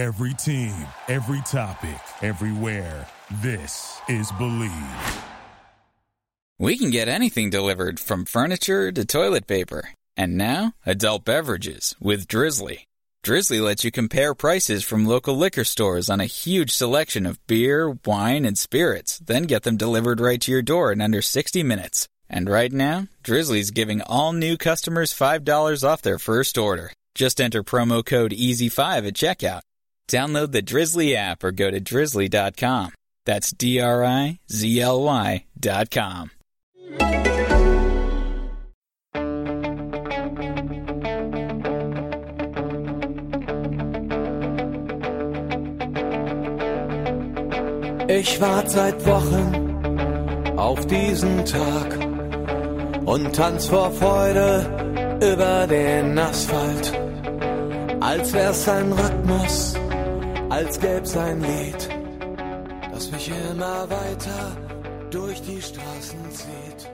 Every team, every topic, everywhere. This is Believe. We can get anything delivered from furniture to toilet paper. And now, adult beverages with Drizzly. Drizzly lets you compare prices from local liquor stores on a huge selection of beer, wine, and spirits, then get them delivered right to your door in under 60 minutes. And right now, Drizzly's giving all new customers $5 off their first order. Just enter promo code EASY5 at checkout. Download the Drizzly app or go to drizzly.com. That's D R I Z L Y dot com. Ich warte seit Wochen auf diesen Tag und tanz vor Freude über den Asphalt, als wär's ein Rhythmus als gäb sein Lied, das mich immer weiter durch die Straßen zieht.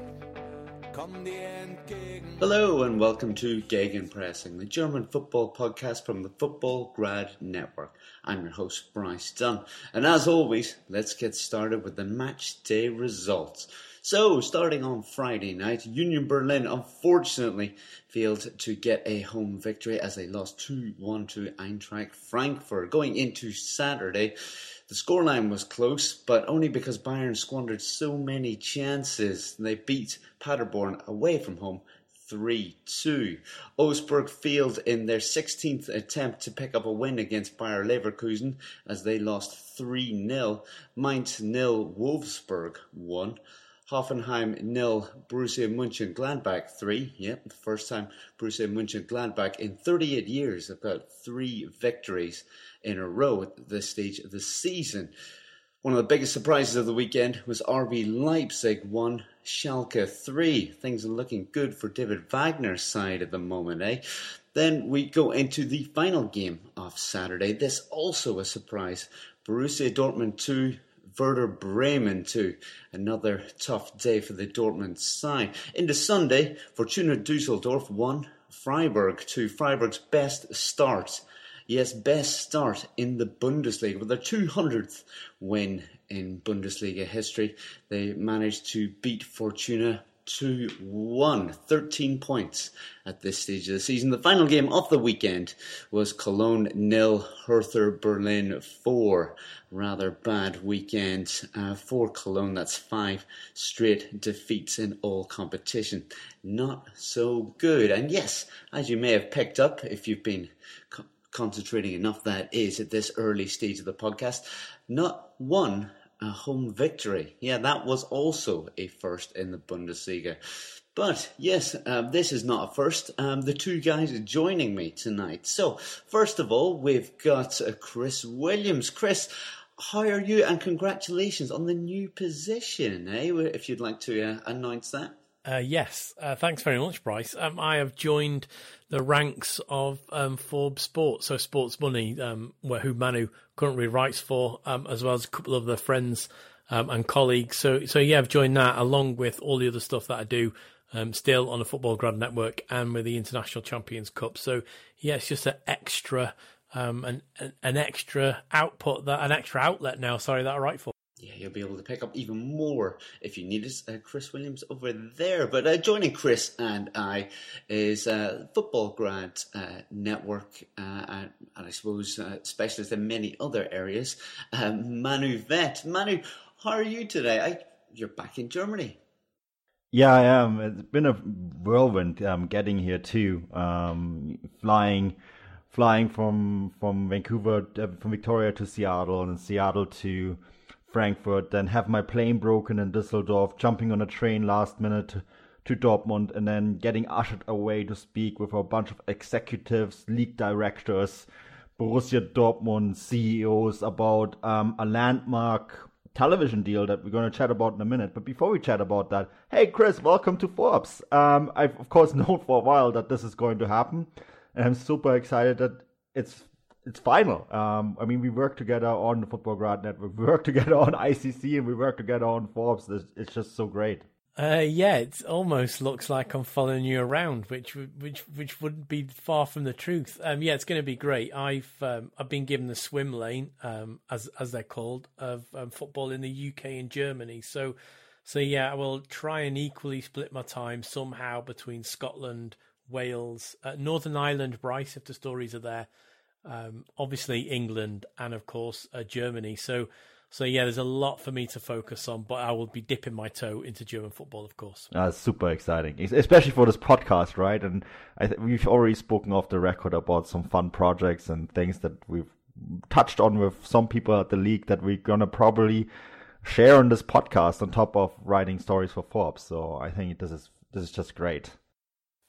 Hello and welcome to Gegenpressing, the German football podcast from the Futbolgrad Network. I'm your host Bryce Dunn, and as always, let's get started with the match day results. So, starting on Friday night, Union Berlin unfortunately failed to get a home victory as they lost 2 1 to Eintracht Frankfurt. Going into Saturday, the scoreline was close, but only because Bayern squandered so many chances. They beat Paderborn away from home 3 2. Augsburg failed in their 16th attempt to pick up a win against Bayer Leverkusen as they lost 3 0. Mainz nil, Wolfsburg 1. Hoffenheim nil, Borussia Mönchengladbach three. Yep, the first time Borussia Mönchengladbach in 38 years have got three victories in a row at this stage of the season. One of the biggest surprises of the weekend was RB Leipzig one, Schalke three. Things are looking good for David Wagner's side at the moment, eh? Then we go into the final game of Saturday. This also a surprise. Borussia Dortmund 2, Werder Bremen too. another tough day for the Dortmund side. Into Sunday, Fortuna Dusseldorf 1, Freiburg 2. Freiburg's best start. Yes, best start in the Bundesliga with their 200th win in Bundesliga history. They managed to beat Fortuna 2 1, 13 points at this stage of the season. The final game of the weekend was Cologne nil, Hertha Berlin 4. Rather bad weekend uh, for Cologne. That's five straight defeats in all competition. Not so good. And yes, as you may have picked up if you've been co- concentrating enough, that is at this early stage of the podcast, not one a home victory. Yeah, that was also a first in the Bundesliga. But yes, um, this is not a first. Um, the two guys are joining me tonight. So, first of all, we've got uh, Chris Williams. Chris, how are you? And congratulations on the new position, eh? If you'd like to uh, announce that. Uh, yes, uh, thanks very much, Bryce. Um, I have joined the ranks of um, Forbes Sports, so Sports Money, um, where who Manu currently writes for, um, as well as a couple of their friends um, and colleagues. So, so yeah, I've joined that along with all the other stuff that I do. Um, still on the Futbolgrad Network and with the International Champions Cup. So yeah, it's just an extra, an, an extra output that an extra outlet now. Sorry, that I write for yeah, you'll be able to pick up even more if you need it. Uh, Chris Williams over there. But uh, joining Chris and I is uh, Futbolgrad uh, Network, uh, and, and, I suppose uh, specialist in many other areas, Manu Veth. Manu, how are you today? I, you're back in Germany. Yeah, I am. It's been a whirlwind um, getting here too. Um, flying, flying from from Vancouver, from Victoria to Seattle, and Seattle to Frankfurt, then have my plane broken in Düsseldorf, jumping on a train last minute to, Dortmund, and then getting ushered away to speak with a bunch of executives, league directors, Borussia Dortmund CEOs about um, a landmark television deal that we're going to chat about in a minute. But before we chat about that, hey Chris, welcome to Forbes. Um, I've of course known for a while that this is going to happen, and I'm super excited that it's it's final. Um, I mean, we work together on the Futbolgrad Network, we work together on ICC, and we work together on Forbes. It's, just so great. Uh, yeah, it almost looks like I'm following you around, which which which wouldn't be far from the truth. Um, yeah, it's going to be great. I've um, I've been given the swim lane, um, as as they're called, of um, football in the UK and Germany. So, so yeah, I will try and equally split my time somehow between Scotland, Wales, uh, Northern Ireland, Bryce, if the stories are there. Um, obviously England, and of course uh, Germany. So so yeah, there's a lot for me to focus on, but I will be dipping my toe into German football, of course. That's super exciting, especially for this podcast, right? And th- we've already spoken off the record about some fun projects and things that we've touched on with some people at the league that we're gonna probably share on this podcast on top of writing stories for Forbes. So I think this is this is just great.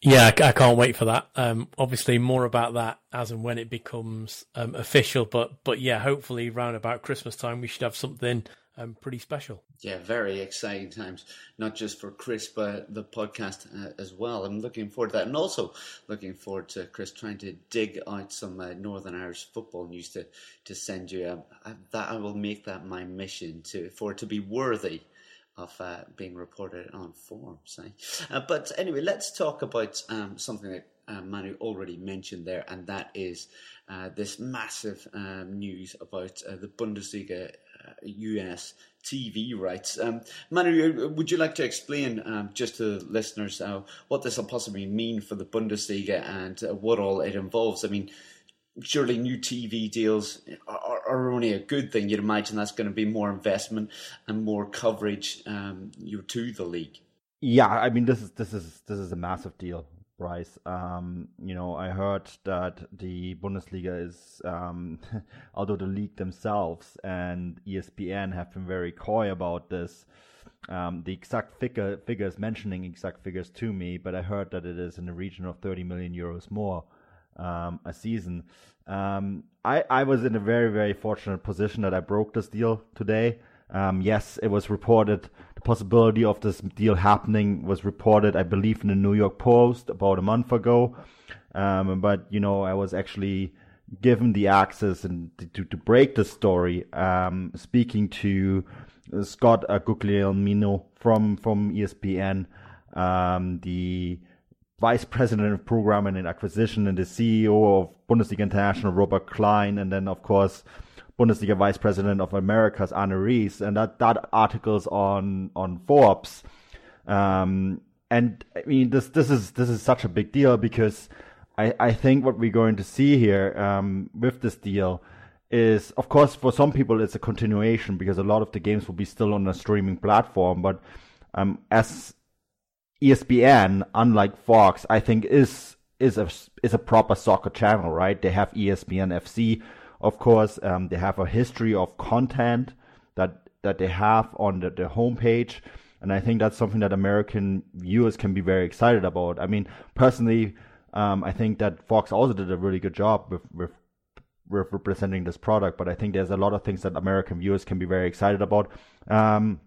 Yeah, I can't wait for that. Um, obviously, more about that as and when it becomes um, official. But but yeah, hopefully, round about Christmas time, we should have something um, pretty special. Yeah, very exciting times, not just for Chris, but the podcast uh, as well. I'm looking forward to that, and also looking forward to Chris trying to dig out some uh, Northern Irish football news to to send you. Uh, that I will make that my mission to for it to be worthy of uh, being reported on Forbes. Eh? Uh, but anyway, let's talk about um, something that uh, Manu already mentioned there, and that is uh, this massive um, news about uh, the Bundesliga US uh, TV rights. Um, Manu, would you like to explain um, just to the listeners what this will possibly mean for the Bundesliga and what all it involves? I mean, surely new TV deals are, are, only a good thing. You'd imagine that's going to be more investment and more coverage um, you to the league. Yeah, I mean this is this is this is a massive deal, Bryce. Um, you know, I heard that the Bundesliga is, um, although the league themselves and ESPN have been very coy about this. Um, the exact figure figures mentioning exact figures to me, but I heard that it is in the region of 30 million euros more um, a season. Um, I, I was in a very, very fortunate position that I broke this deal today. Um, yes, it was reported, the possibility of this deal happening was reported, I believe, in the New York Post about a month ago. Um, but, you know, I was actually given the access and to, to break the story, um, speaking to Scott Guglielmino from, from ESPN, um, the vice president of programming and acquisition and the CEO of Bundesliga International, Robert Klein, and then of course Bundesliga vice president of Americas, Arne Riese, and that that articles on on Forbes. Um, and I mean this this is this is such a big deal because I I think what we're going to see here um, with this deal is of course for some people it's a continuation because a lot of the games will be still on a streaming platform, but um, as ESPN, unlike Fox, I think is is a is a proper soccer channel, right? They have ESPN FC, of course. Um, they have a history of content that that they have on the, the homepage, and I think that's something that American viewers can be very excited about. I mean, personally, um, I think that Fox also did a really good job with with with representing this product, but I think there's a lot of things that American viewers can be very excited about. Um,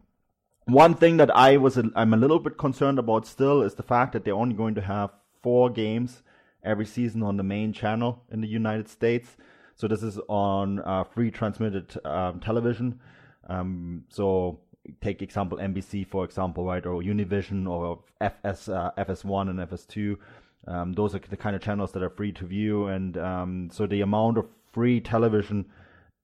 one thing that I was I'm a little bit concerned about still is the fact that they're only going to have four games every season on the main channel in the United States. So this is on uh, free transmitted um, television. Um, so take example NBC for example, right, or Univision or FS uh, FS1 and FS2. Um, those are the kind of channels that are free to view, and um, so the amount of free television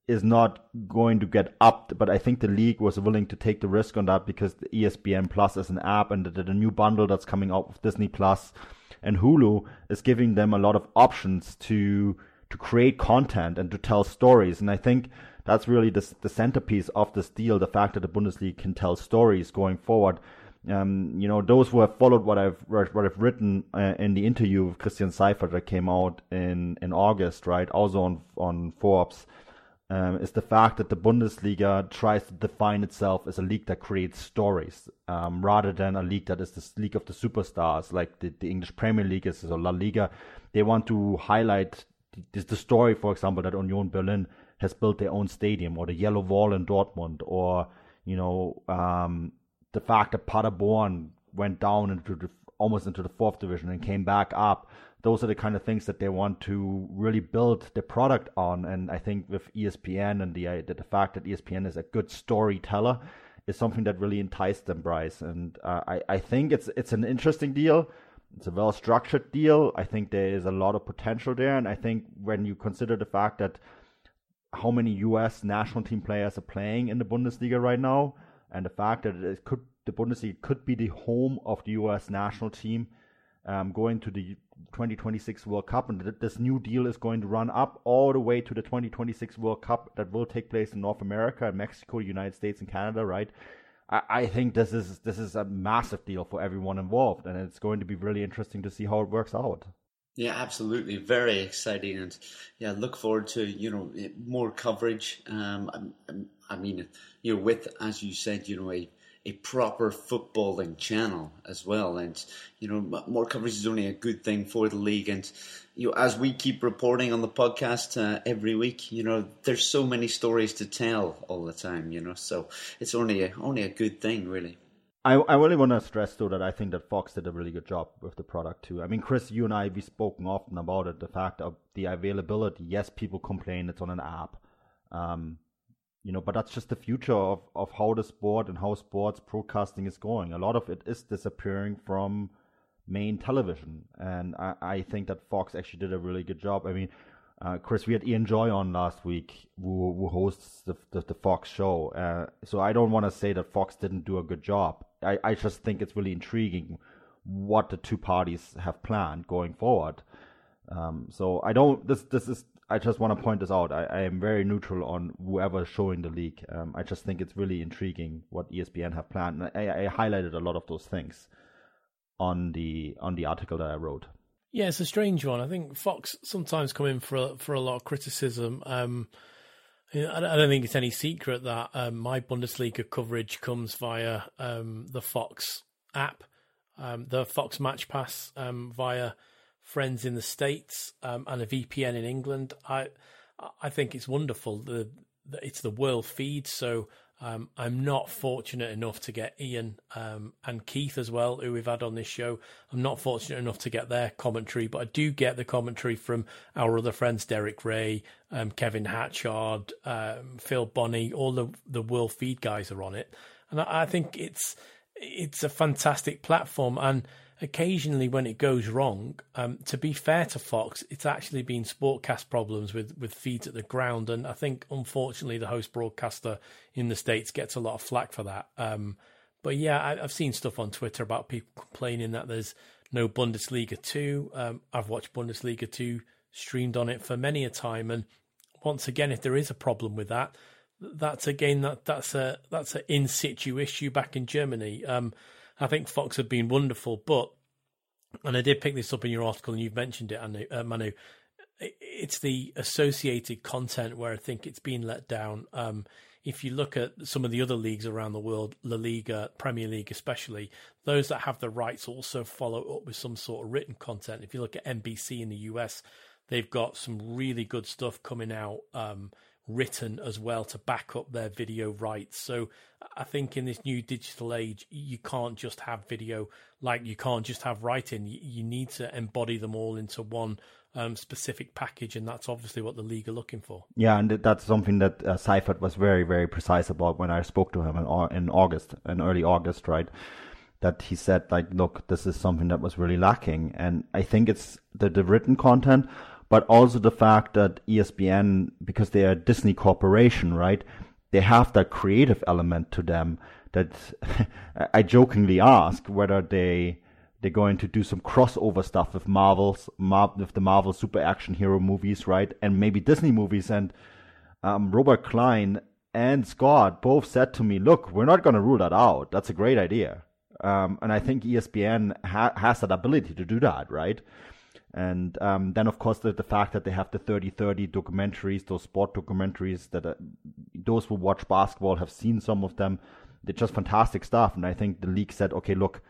is not going to get upped, but I think the league was willing to take the risk on that because the ESPN Plus is an app and the, the new bundle that's coming out with Disney Plus and Hulu is giving them a lot of options to to create content and to tell stories. And I think that's really the, the centerpiece of this deal, the fact that the Bundesliga can tell stories going forward. Um, you know, those who have followed what I've what I've written uh, in the interview with Christian Seifert that came out in in August, right? Also on on Forbes um, is the fact that the Bundesliga tries to define itself as a league that creates stories um, rather than a league that is the league of the superstars, like the, the English Premier League is, or La Liga. They want to highlight the, the story, for example, that Union Berlin has built their own stadium, or the Yellow Wall in Dortmund, or you know um, the fact that Paderborn went down into the almost into the fourth division and came back up those are the kind of things that they want to really build the product on. And I think with ESPN and the uh, the, the fact that ESPN is a good storyteller is something that really enticed them, Bryce. And uh, I I think it's it's an interesting deal. It's a well structured deal. I think there is a lot of potential there, and I think when you consider the fact that how many U.S. national team players are playing in the Bundesliga right now, and the fact that it could the Bundesliga could be the home of the U.S. national team um, going to the 2026 World Cup, and th- this new deal is going to run up all the way to the 2026 World Cup that will take place in North America, Mexico, United States, and Canada. Right? I, I think this is this is a massive deal for everyone involved, and it's going to be really interesting to see how it works out. Yeah, absolutely, very exciting, and yeah, look forward to you know more coverage. Um, I, I mean, you know, with as you said, you know, a a proper footballing channel as well. And you know, more coverage is only a good thing for the league. And you know, as we keep reporting on the podcast uh, every week, you know, there's so many stories to tell all the time. You know, so it's only a, only a good thing, really. I, I really want to stress though that I think that Fox did a really good job with the product too. I mean, Chris, you and I we've spoken often about it. The fact of the availability. Yes, people complain it's on an app. Um, you know, but that's just the future of, of how the sport and how sports broadcasting is going. A lot of it is disappearing from main television, and I, I think that Fox actually did a really good job. I mean, uh, Chris, we had Ian Joy on last week, who, who hosts the, the, the Fox show. Uh, so I don't want to say that Fox didn't do a good job. I, I just think it's really intriguing what the two parties have planned going forward. Um, so I don't. This this is I just want to point this out. I, I am very neutral on whoever's showing the league. Um, I just think it's really intriguing what ESPN have planned. I, I, highlighted a lot of those things on the on the article that I wrote. Yeah, it's a strange one. I think Fox sometimes come in for a, for a lot of criticism. Um, I don't think it's any secret that um, my Bundesliga coverage comes via um, the Fox app, um, the Fox Match Pass um, via friends in the states um, and a VPN in England. I I think it's wonderful. The, it's the world feed, so um, I'm not fortunate enough to get Ian um, and Keith as well, who we've had on this show. I'm not fortunate enough to get their commentary, but I do get the commentary from our other friends, Derek Ray, um, Kevin Hatchard, um, Phil Bonney. All the the world feed guys are on it, and I, I think it's it's a fantastic platform and occasionally when it goes wrong, um, to be fair to Fox, it's actually been sportcast problems with, with feeds at the ground. And I think, unfortunately, the host broadcaster in the States gets a lot of flack for that. Um, but yeah, I, have seen stuff on Twitter about people complaining that there's no Bundesliga 2. Um, I've watched Bundesliga 2 streamed on it for many a time. And once again, if there is a problem with that, that's again that that's a that's an in situ issue back in Germany. Um, I think Fox have been wonderful, but and I did pick this up in your article, and you've mentioned it, uh, Manu. It's the associated content where I think it's been let down. Um, if you look at some of the other leagues around the world, La Liga, Premier League especially, those that have the rights also follow up with some sort of written content. If you look at NBC in the US, they've got some really good stuff coming out. Um, written as well to back up their video rights. So I think in this new digital age, you can't just have video like you can't just have writing. You need to embody them all into one um, specific package, and that's obviously what the league are looking for. Yeah, and that's something that uh, Seifert was very, very precise about when I spoke to him in, in August, in early August, right? That he said, like, look, this is something that was really lacking, and I think it's the, the written content but also the fact that ESPN, because they are Disney corporation, right? They have that creative element to them that I jokingly ask whether they they're going to do some crossover stuff with Marvel's Mar- with the Marvel super action hero movies, right? And maybe Disney movies. And um, Robert Klein and Scott both said to me, "Look, we're not going to rule that out. That's a great idea." Um, and I think ESPN ha- has that ability to do that, right? And um, then, of course, the, the fact that they have the 30-30 documentaries, those sport documentaries that uh, those who watch basketball have seen some of them. They're just fantastic stuff. And I think the league said, okay, look,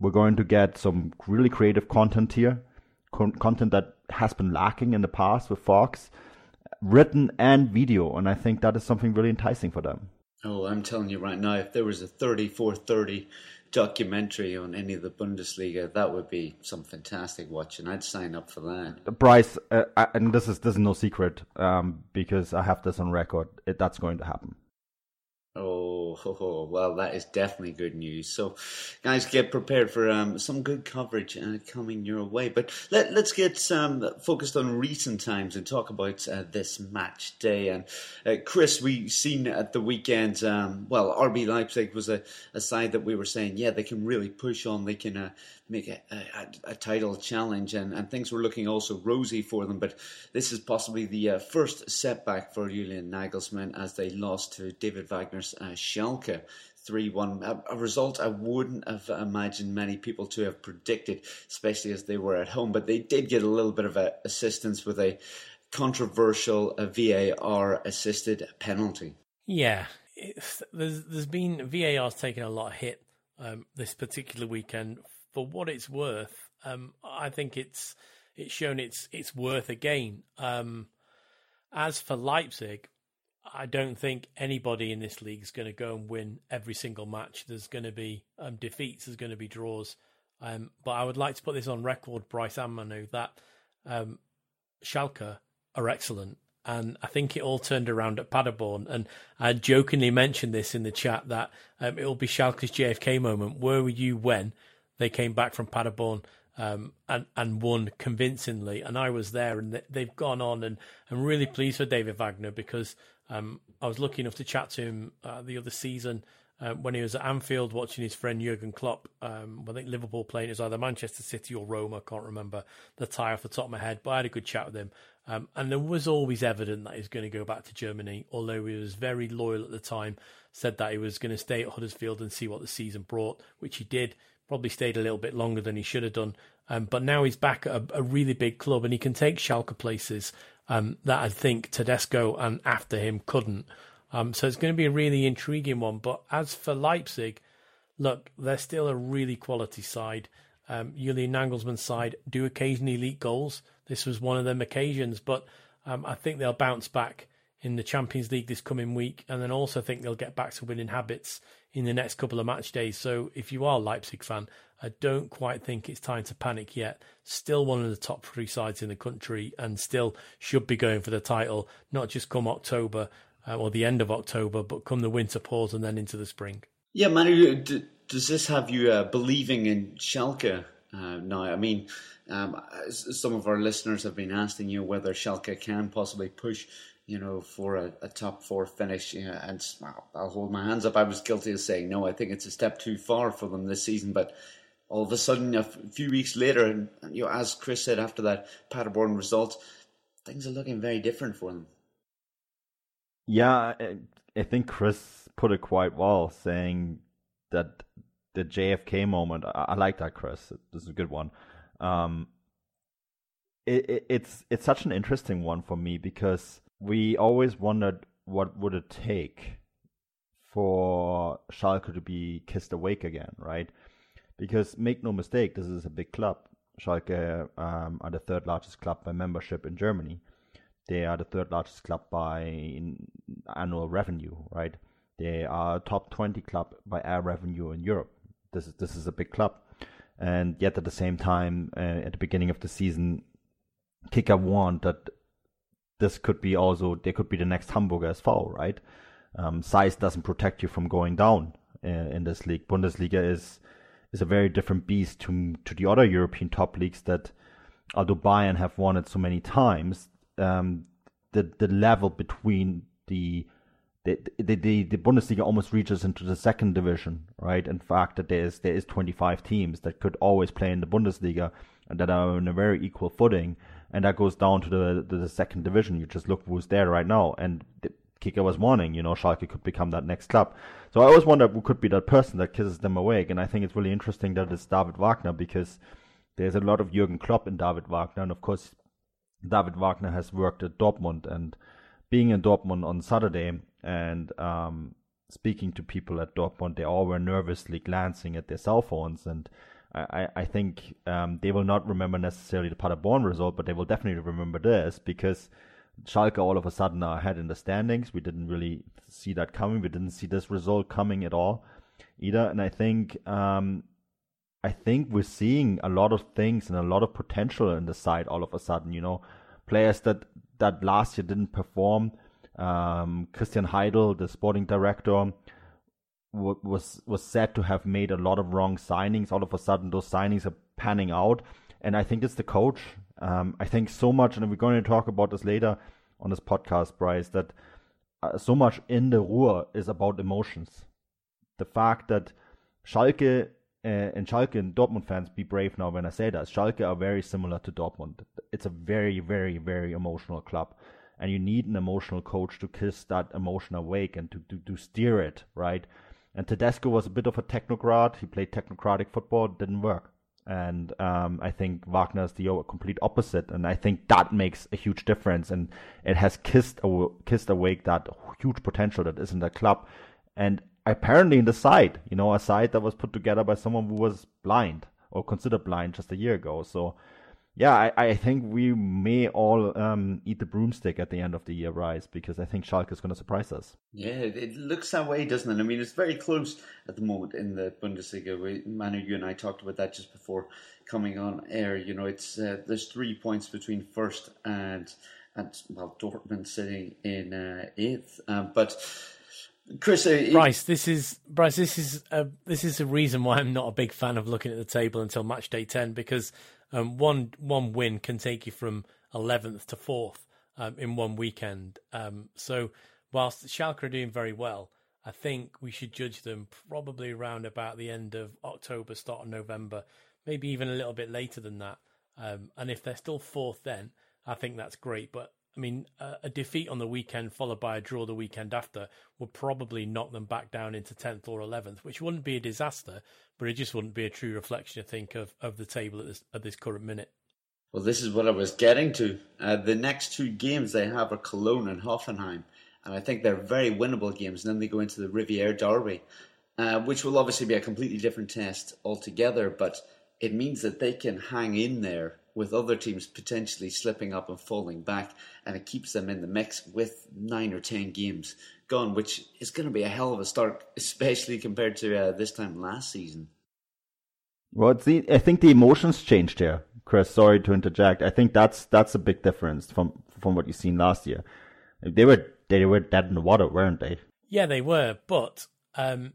we're going to get some really creative content here, con- content that has been lacking in the past with Fox, written and video. And I think that is something really enticing for them. Oh, I'm telling you right now, if there was a 34-30 documentary on any of the Bundesliga, that would be some fantastic watching. I'd sign up for that. Bryce, uh, I, and this is this is no secret um, because I have this on record. It, that's going to happen. Oh, well, that is definitely good news. So, guys, get prepared for um, some good coverage uh, coming your way. But let, us get um, focused on recent times and talk about uh, this match day. And uh, Chris, we seen at the weekend. Um, well, RB Leipzig was a, a, side that we were saying, yeah, they can really push on. They can uh, make a, a, a, title challenge, and, and things were looking also rosy for them. But this is possibly the uh, first setback for Julian Nagelsmann as they lost to David Wagner's uh, Schalke. 3 1, a, a, result I wouldn't have imagined many people to have predicted, especially as they were at home. But they did get a little bit of assistance with a controversial VAR assisted penalty. Yeah, there's, there's been VAR's taken a lot of hit um, this particular weekend for what it's worth, um, I think it's it's shown its its worth again. Um, as for Leipzig, I don't think anybody in this league is going to go and win every single match. There's going to be um, defeats. There's going to be draws. Um, but I would like to put this on record, Bryce and Manu, that um, Schalke are excellent. And I think it all turned around at Paderborn. And I jokingly mentioned this in the chat that um, it will be Schalke's JFK moment. Where were you when they came back from Paderborn um, and and won convincingly. And I was there, and they've gone on, and I'm really pleased for David Wagner because um, I was lucky enough to chat to him uh, the other season. Uh, when he was at Anfield watching his friend Jurgen Klopp, um, I think Liverpool playing is either Manchester City or Roma. I can't remember the tie off the top of my head, but I had a good chat with him. Um, and there was always evident that he's going to go back to Germany, although he was very loyal at the time, said that he was going to stay at Huddersfield and see what the season brought, which he did probably stayed a little bit longer than he should have done. Um, but now he's back at a, a, really big club and he can take Schalke places um, that I think Tedesco and after him couldn't. Um, so it's going to be a really intriguing one. But as for Leipzig, look, they're still a really quality side. Um, Julian Nagelsmann's side do occasionally leak goals. This was one of them occasions, but um, I think they'll bounce back in the Champions League this coming week, and then also think they'll get back to winning habits in the next couple of match days. So if you are a Leipzig fan, I don't quite think it's time to panic yet. Still one of the top three sides in the country and still should be going for the title, not just come October uh, or the end of October, but come the winter pause and then into the spring. Yeah, Manu, does this have you uh, believing in Schalke uh, now? I mean, um, some of our listeners have been asking you whether Schalke can possibly push you know, for a, a top four finish. You know, and well, I'll hold my hands up. I was guilty of saying no. I think it's a step too far for them this season. But all of a sudden, a few weeks later, and you know, as Chris said after that Paderborn result, things are looking very different for them. Yeah, I think Chris put it quite well, saying that the JFK moment. I, I like that, Chris. This is a good one. Um, it, it, it's it's such an interesting one for me because we always wondered what would it take for Schalke to be kissed awake again, right? Because make no mistake, this is a big club. Schalke um, are the third largest club by membership in Germany. They are the third largest club by annual revenue, right? They are top 20 club by air revenue in Europe. This is this is a big club, and yet at the same time, uh, at the beginning of the season, Kicker warned that this could be also they could be the next Hamburger SV, right? Um, size doesn't protect you from going down in, uh, in this league. Bundesliga is is a very different beast to to the other European top leagues that, although Bayern have won it so many times, um, the the level between the the, the, the, the Bundesliga almost reaches into the second division, right? In fact, that there is there is 25 teams that could always play in the Bundesliga and that are on a very equal footing and that goes down to the, the, the second division. You just look who's there right now, and the Kicker was warning, you know, Schalke could become that next club. So I always wonder who could be that person that kisses them awake, and I think it's really interesting that it's David Wagner because there's a lot of Jurgen Klopp in David Wagner, and of course, David Wagner has worked at Dortmund, and being in Dortmund on Saturday and um, speaking to people at Dortmund, they all were nervously glancing at their cell phones and I, I think um, they will not remember necessarily the Paderborn result, but they will definitely remember this because Schalke all of a sudden are ahead in the standings. We didn't really see that coming. We didn't see this result coming at all either. And I think um, I think we're seeing a lot of things and a lot of potential in the side all of a sudden. You know, players that that last year didn't perform. Um, Christian Heidel, the sporting director, was was said to have made a lot of wrong signings. All of a sudden, those signings are panning out, and I think it's the coach. Um, I think so much, and we're going to talk about this later on this podcast, Bryce. That uh, so much in the Ruhr is about emotions. The fact that Schalke uh, and Schalke and Dortmund fans be brave now when I say that. Schalke are very similar to Dortmund. It's a very, very, very emotional club and you need an emotional coach to kiss that emotion awake and to, to, to steer it, right? And Tedesco was a bit of a technocrat. He played technocratic football, didn't work. And um, I think Wagner is the complete opposite, and I think that makes a huge difference. And it has kissed aw- kissed awake that huge potential that is in the club, and apparently in the side, you know, a side that was put together by someone who was blind or considered blind just a year ago. So yeah, I, I think we may all um, eat the broomstick at the end of the year, Bryce, because I think Schalke is going to surprise us. Yeah, it looks that way, doesn't it? I mean, it's very close at the moment in the Bundesliga. We, Manu, you and I talked about that just before coming on air. You know, it's uh, there's three points between first and and well, Dortmund sitting in uh, eighth, um, but. Chris, uh, Bryce, this is Bryce. This is a, this is a reason why I'm not a big fan of looking at the table until match day ten because um, one one win can take you from 11th to 4th um, in one weekend. Um, so whilst Schalke are doing very well, I think we should judge them probably around about the end of October, start of November, maybe even a little bit later than that. Um, and if they're still fourth, then I think that's great. But I mean, a, a, defeat on the weekend followed by a draw the weekend after would probably knock them back down into 10th or 11th, which wouldn't be a disaster, but it just wouldn't be a true reflection, I think, of, of the table at this, at this current minute. Well, this is what I was getting to. Uh, the next two games they have are Cologne and Hoffenheim, and I think they're very winnable games. And then they go into the Revierderby, uh, which will obviously be a completely different test altogether, but it means that they can hang in there with other teams potentially slipping up and falling back, and it keeps them in the mix with nine or ten games gone, which is going to be a hell of a start, especially compared to uh, this time last season. Well, the, I think the emotions changed here, Chris. Sorry to interject. I think that's that's a big difference from from what you've seen last year. They were they were dead in the water, weren't they? Yeah, they were. But um,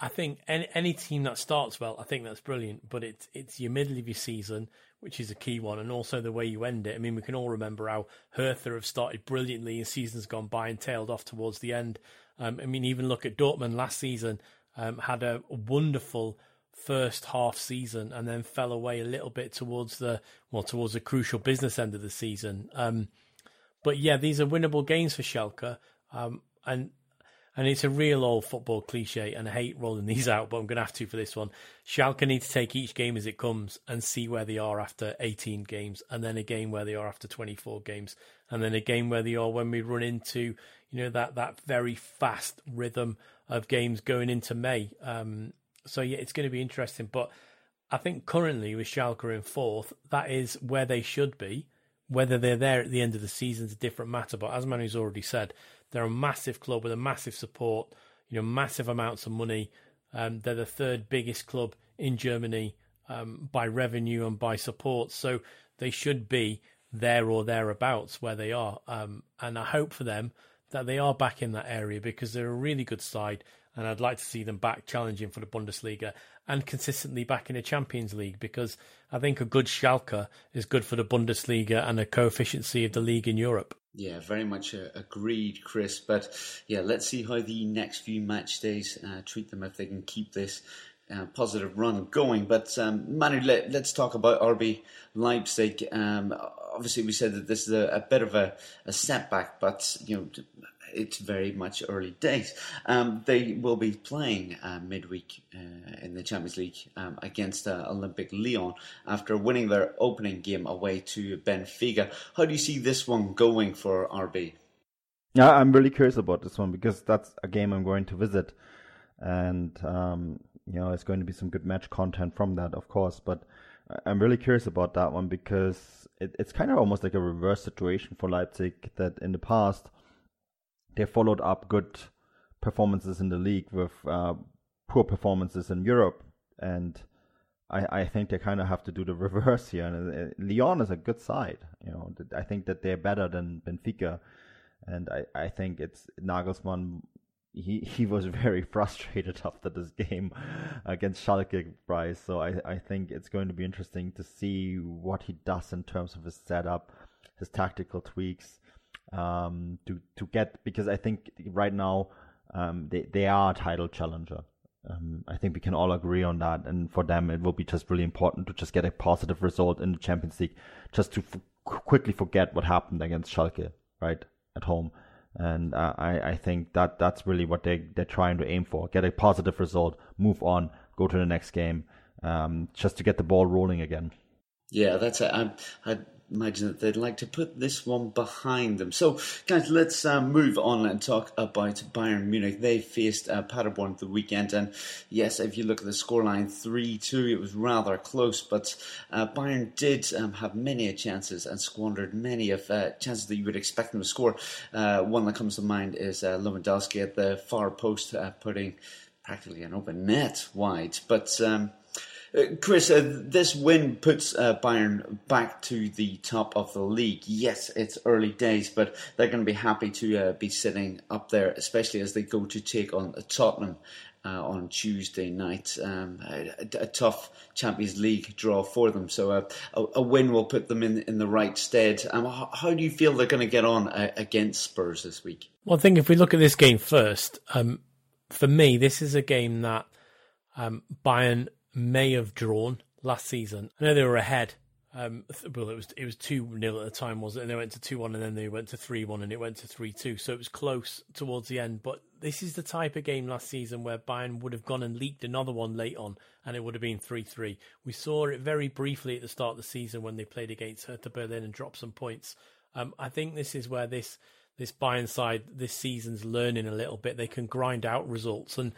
I, think any any team that starts well, I think that's brilliant. But it's it's your middle of your season which is a key one, and also the way you end it. I mean, we can all remember how Hertha have started brilliantly in seasons gone by and tailed off towards the end. Um, I mean, even look at Dortmund last season, um, had a wonderful first half season and then fell away a little bit towards the well towards the crucial business end of the season. Um, but yeah, these are winnable games for Schalke, um, and and it's a real old football cliche, and I hate rolling these out, but I'm going to have to for this one. Schalke need to take each game as it comes and see where they are after 18 games, and then a game where they are after 24 games, and then a game where they are when we run into, you know, that that very fast rhythm of games going into May. Um, so yeah, it's going to be interesting. But I think currently with Schalke in fourth, that is where they should be. Whether they're there at the end of the season is a different matter. But as Manu's already said, they're a massive club with a massive support, you know, massive amounts of money. Um, they're the third biggest club in Germany um, by revenue and by support, so they should be there or thereabouts where they are. Um, and I hope for them that they are back in that area because they're a really good side, and I'd like to see them back challenging for the Bundesliga and consistently back in the Champions League because I think a good Schalke is good for the Bundesliga and the coefficiency of the league in Europe. Yeah, very much uh, agreed, Chris. But yeah, let's see how the next few match days uh, treat them if they can keep this uh, positive run going. But um, Manu, let, us talk about RB Leipzig. Um, obviously, we said that this is a, a bit of a, a, setback, but you know it's very much early days. Um, they will be playing uh, midweek uh, in the Champions League um, against uh, Olympique Lyon after winning their opening game away to Benfica. How do you see this one going for RB? Yeah, I'm really curious about this one because that's a game I'm going to visit, and um, you know, it's going to be some good match content from that, of course. But I'm really curious about that one because it, it's kind of almost like a reverse situation for Leipzig that in the past they followed up good performances in the league with uh, poor performances in Europe, and I, I think they kind of have to do the reverse here. And uh, Lyon is a good side, you know. I think that they're better than Benfica, and I, I think it's Nagelsmann he he was very frustrated after this game against Schalke, Bryce. So I I think it's going to be interesting to see what he does in terms of his setup, his tactical tweaks, um, to to get because I think right now um, they they are a title challenger. Um, I think we can all agree on that, and for them it will be just really important to just get a positive result in the Champions League, just to f- quickly forget what happened against Schalke, right at home and uh, I, I think that that's really what they they're trying to aim for: get a positive result, move on, go to the next game, um, just to get the ball rolling again. Yeah, that's it. I'm, I imagine that they'd like to put this one behind them. So, guys, let's uh, move on and talk about Bayern Munich. They faced uh, Paderborn the weekend, and yes, if you look at the scoreline 3 2, it was rather close, but uh, Bayern did um, have many chances and squandered many of uh, chances that you would expect them to score. Uh, one that comes to mind is uh, Lewandowski at the far post, uh, putting practically an open net wide. But um, Chris, uh, this win puts uh, Bayern back to the top of the league. Yes, it's early days, but they're going to be happy to uh, be sitting up there, especially as they go to take on Tottenham uh, on Tuesday night. Um, a, a, tough Champions League draw for them, so uh, a, a, win will put them in in the right stead. Um, how, how, do you feel they're going to get on against Spurs this week? Well, I think if we look at this game first, um, for me, this is a game that um, Bayern may have drawn last season. I know they were ahead. Um, well, it was it was two 0 at the time, was it? And they went to two one, and then they went to three one, and it went to three two. So it was close towards the end. But this is the type of game last season where Bayern would have gone and leaked another one late on, and it would have been three three. We saw it very briefly at the start of the season when they played against Hertha Berlin and dropped some points. Um, I think this is where this this Bayern side this season's learning a little bit. They can grind out results and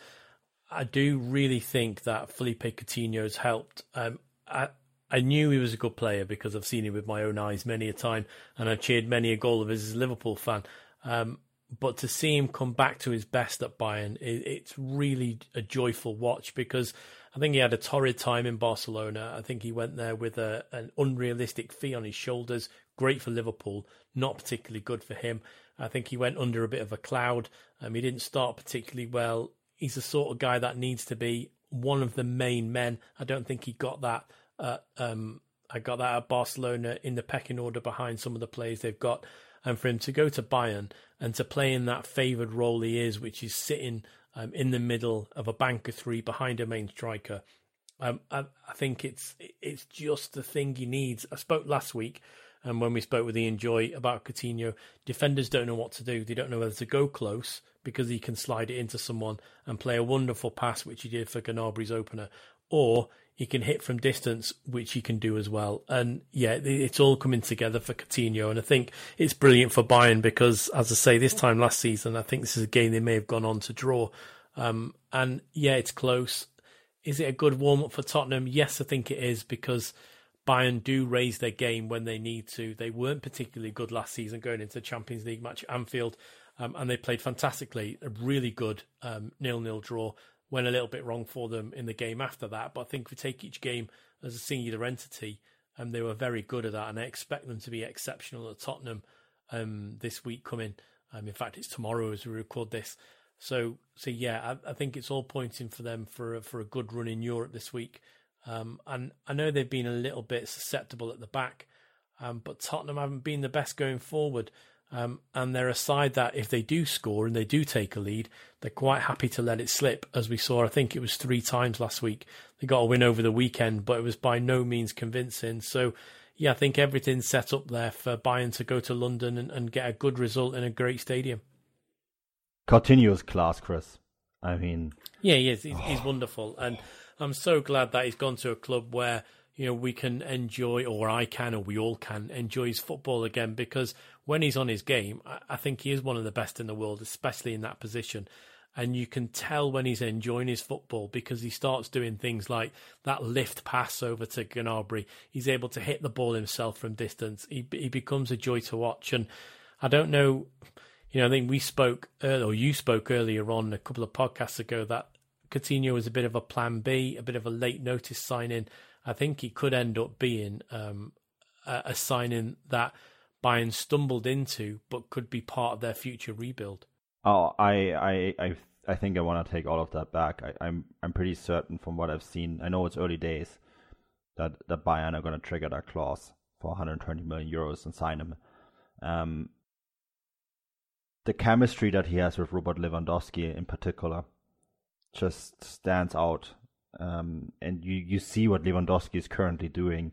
I do really think that Philippe Coutinho has helped. Um, I, I knew he was a good player because I've seen him with my own eyes many a time, and I've cheered many a goal of his as a Liverpool fan. Um, but to see him come back to his best at Bayern, it, it's really a joyful watch because I think he had a torrid time in Barcelona. I think he went there with a, an unrealistic fee on his shoulders. Great for Liverpool, not particularly good for him. I think he went under a bit of a cloud. Um, he didn't start particularly well he's the sort of guy that needs to be one of the main men. I don't think he got that. Uh, um, I got that at Barcelona in the pecking order behind some of the players they've got. And for him to go to Bayern and to play in that favoured role he is, which is sitting um, in the middle of a bank of three behind a main striker, um, I, I, think it's it's just the thing he needs. I spoke last week, and when we spoke with Ian Joy about Coutinho, defenders don't know what to do. They don't know whether to go close because he can slide it into someone and play a wonderful pass, which he did for Gnabry's opener, or he can hit from distance, which he can do as well. And yeah, it's all coming together for Coutinho, and I think it's brilliant for Bayern because, as I say, this time last season, I think this is a game they may have gone on to draw. Um, and yeah, it's close. Is it a good warm up for Tottenham? Yes, I think it is because Bayern do raise their game when they need to. They weren't particularly good last season going into the Champions League match at Anfield um, and they played fantastically. A really good um, nil-nil draw. Went a little bit wrong for them in the game after that, but I think if we take each game as a singular entity, um, they were very good at that, and I expect them to be exceptional at Tottenham um, this week coming. Um, in fact, it's tomorrow as we record this. So, so yeah, I, I think it's all pointing for them for a, for a good run in Europe this week. Um, and I know they've been a little bit susceptible at the back, um, but Tottenham haven't been the best going forward. Um, and they're a side that, if they do score and they do take a lead, they're quite happy to let it slip, as we saw. I think it was three times last week. They got a win over the weekend, but it was by no means convincing. So, yeah, I think everything's set up there for Bayern to go to London and, and get a good result in a great stadium. Continuous class, Chris. I mean, yeah, he is. He's, oh. he's wonderful, and I'm so glad that he's gone to a club where you know we can enjoy, or I can, or we all can enjoy his football again because when he's on his game, I, think he is one of the best in the world, especially in that position. And you can tell when he's enjoying his football because he starts doing things like that lift pass over to Gnabry. He's able to hit the ball himself from distance. He he becomes a joy to watch. And I don't know, you know, I think we spoke earlier, or you spoke earlier on a couple of podcasts ago that Coutinho was a bit of a plan B, a bit of a late notice signing. I think he could end up being um, a, a signing that Bayern stumbled into, but could be part of their future rebuild. Oh, I, I, I, I think I want to take all of that back. I, I'm, I'm pretty certain from what I've seen. I know it's early days that that Bayern are going to trigger that clause for 120 million euros and sign him. Um, the chemistry that he has with Robert Lewandowski in particular just stands out. Um, and you, you see what Lewandowski is currently doing.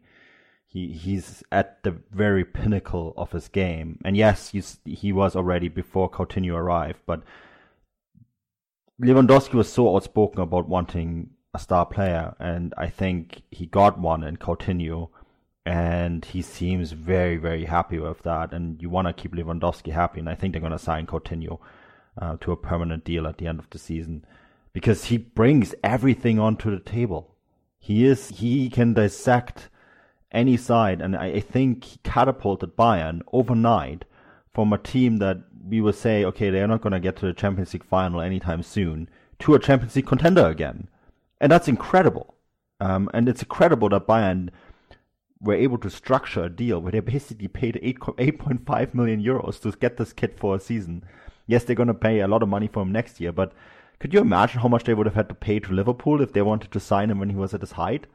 He he's at the very pinnacle of his game. And yes, he's, he was already before Coutinho arrived, but Lewandowski was so outspoken about wanting a star player, and I think he got one in Coutinho and he seems very, very happy with that. And you want to keep Lewandowski happy, and I think they're going to sign Coutinho uh, to a permanent deal at the end of the season because he brings everything onto the table. He is he can dissect any side, and I, I think he catapulted Bayern overnight from a team that we would say, okay, they're not going to get to the Champions League final anytime soon, to a Champions League contender again, and that's incredible. Um, and it's incredible that Bayern were able to structure a deal where they basically paid 8, 8.5 million euros to get this kid for a season. Yes, they're going to pay a lot of money for him next year, but could you imagine how much they would have had to pay to Liverpool if they wanted to sign him when he was at his height?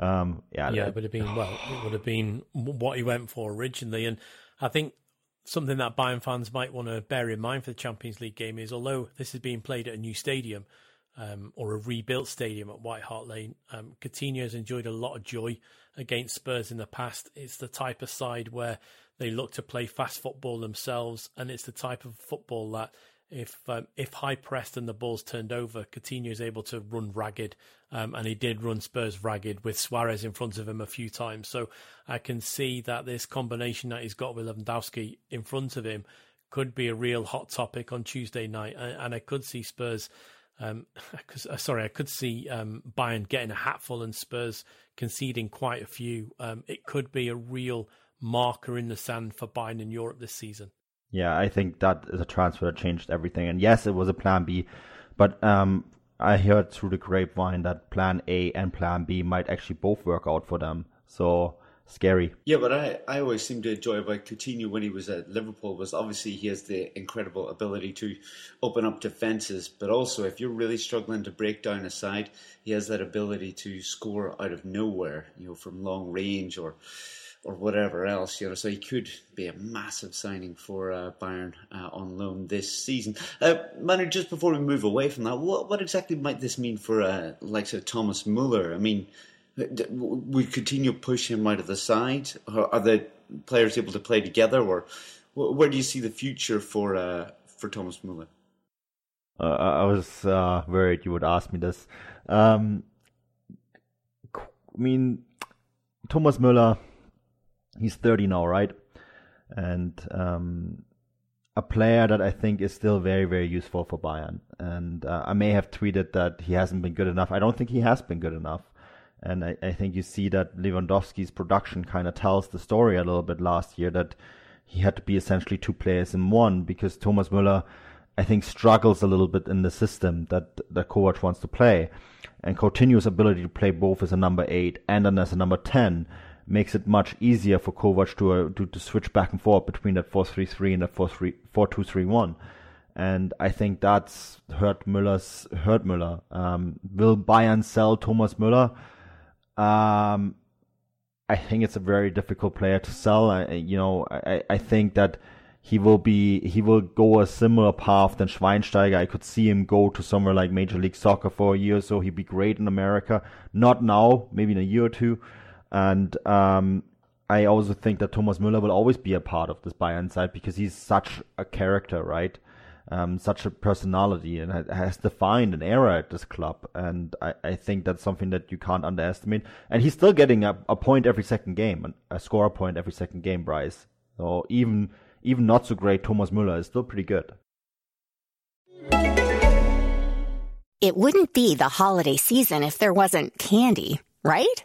Um, yeah, yeah, it would have been well. It would have been what he went for originally, and I think something that Bayern fans might want to bear in mind for the Champions League game is, although this is being played at a new stadium um, or a rebuilt stadium at White Hart Lane, um, Coutinho has enjoyed a lot of joy against Spurs in the past. It's the type of side where they look to play fast football themselves, and it's the type of football that if um, if high pressed and the ball's turned over, Coutinho is able to run ragged, um, and he did run Spurs ragged with Suarez in front of him a few times. So I can see that this combination that he's got with Lewandowski in front of him could be a real hot topic on Tuesday night, and, and I could see Spurs. Um, uh, sorry, I could see um, Bayern getting a hatful and Spurs conceding quite a few. Um, it could be a real marker in the sand for Bayern in Europe this season. Yeah, I think that is a transfer that changed everything. And yes, it was a plan B, but um, I heard through the grapevine that plan A and plan B might actually both work out for them. So scary. Yeah, but I, I always seem to enjoy about Coutinho when he was at Liverpool was obviously he has the incredible ability to open up defences, but also if you're really struggling to break down a side, he has that ability to score out of nowhere, you know, from long range or or whatever else, you know. So he could be a massive signing for uh, Bayern uh, on loan this season. Uh, Manu, just before we move away from that, what, what exactly might this mean for uh, likes of Thomas Muller? I mean, we continue push him out of the side? Are the players able to play together, or where do you see the future for uh, for Thomas Muller? Uh, I was uh, worried you would ask me this. Um, I mean, Thomas Müller, he's 30 now, right? And um, a player that I think is still very, very useful for Bayern. And uh, I may have tweeted that he hasn't been good enough. I don't think he has been good enough. And I, I think you see that Lewandowski's production kind of tells the story a little bit last year that he had to be essentially two players in one because Thomas Müller, I think, struggles a little bit in the system that, that Kovac wants to play. And Coutinho's ability to play both as a number eight and then as a number 10 makes it much easier for Kovac to, uh, to, to switch back and forth between that 4-3-3 and that 4-2-3-1 and I think that's hurt Müller's hurt Müller. Um, will Bayern sell Thomas Müller? Um, I think it's a very difficult player to sell. I, you know, I, I think that he will be he will go a similar path than Schweinsteiger. I could see him go to somewhere like Major League Soccer for a year or so. He'd be great in America. Not now, maybe in a year or two. And um, I also think that Thomas Müller will always be a part of this Bayern side because he's such a character, right? um, such a personality and has defined an era at this club. And I, I think that's something that you can't underestimate. And he's still getting a, a point every second game, a score point every second game, Bryce. So even even not so great Thomas Müller is still pretty good. It wouldn't be the holiday season if there wasn't candy, right?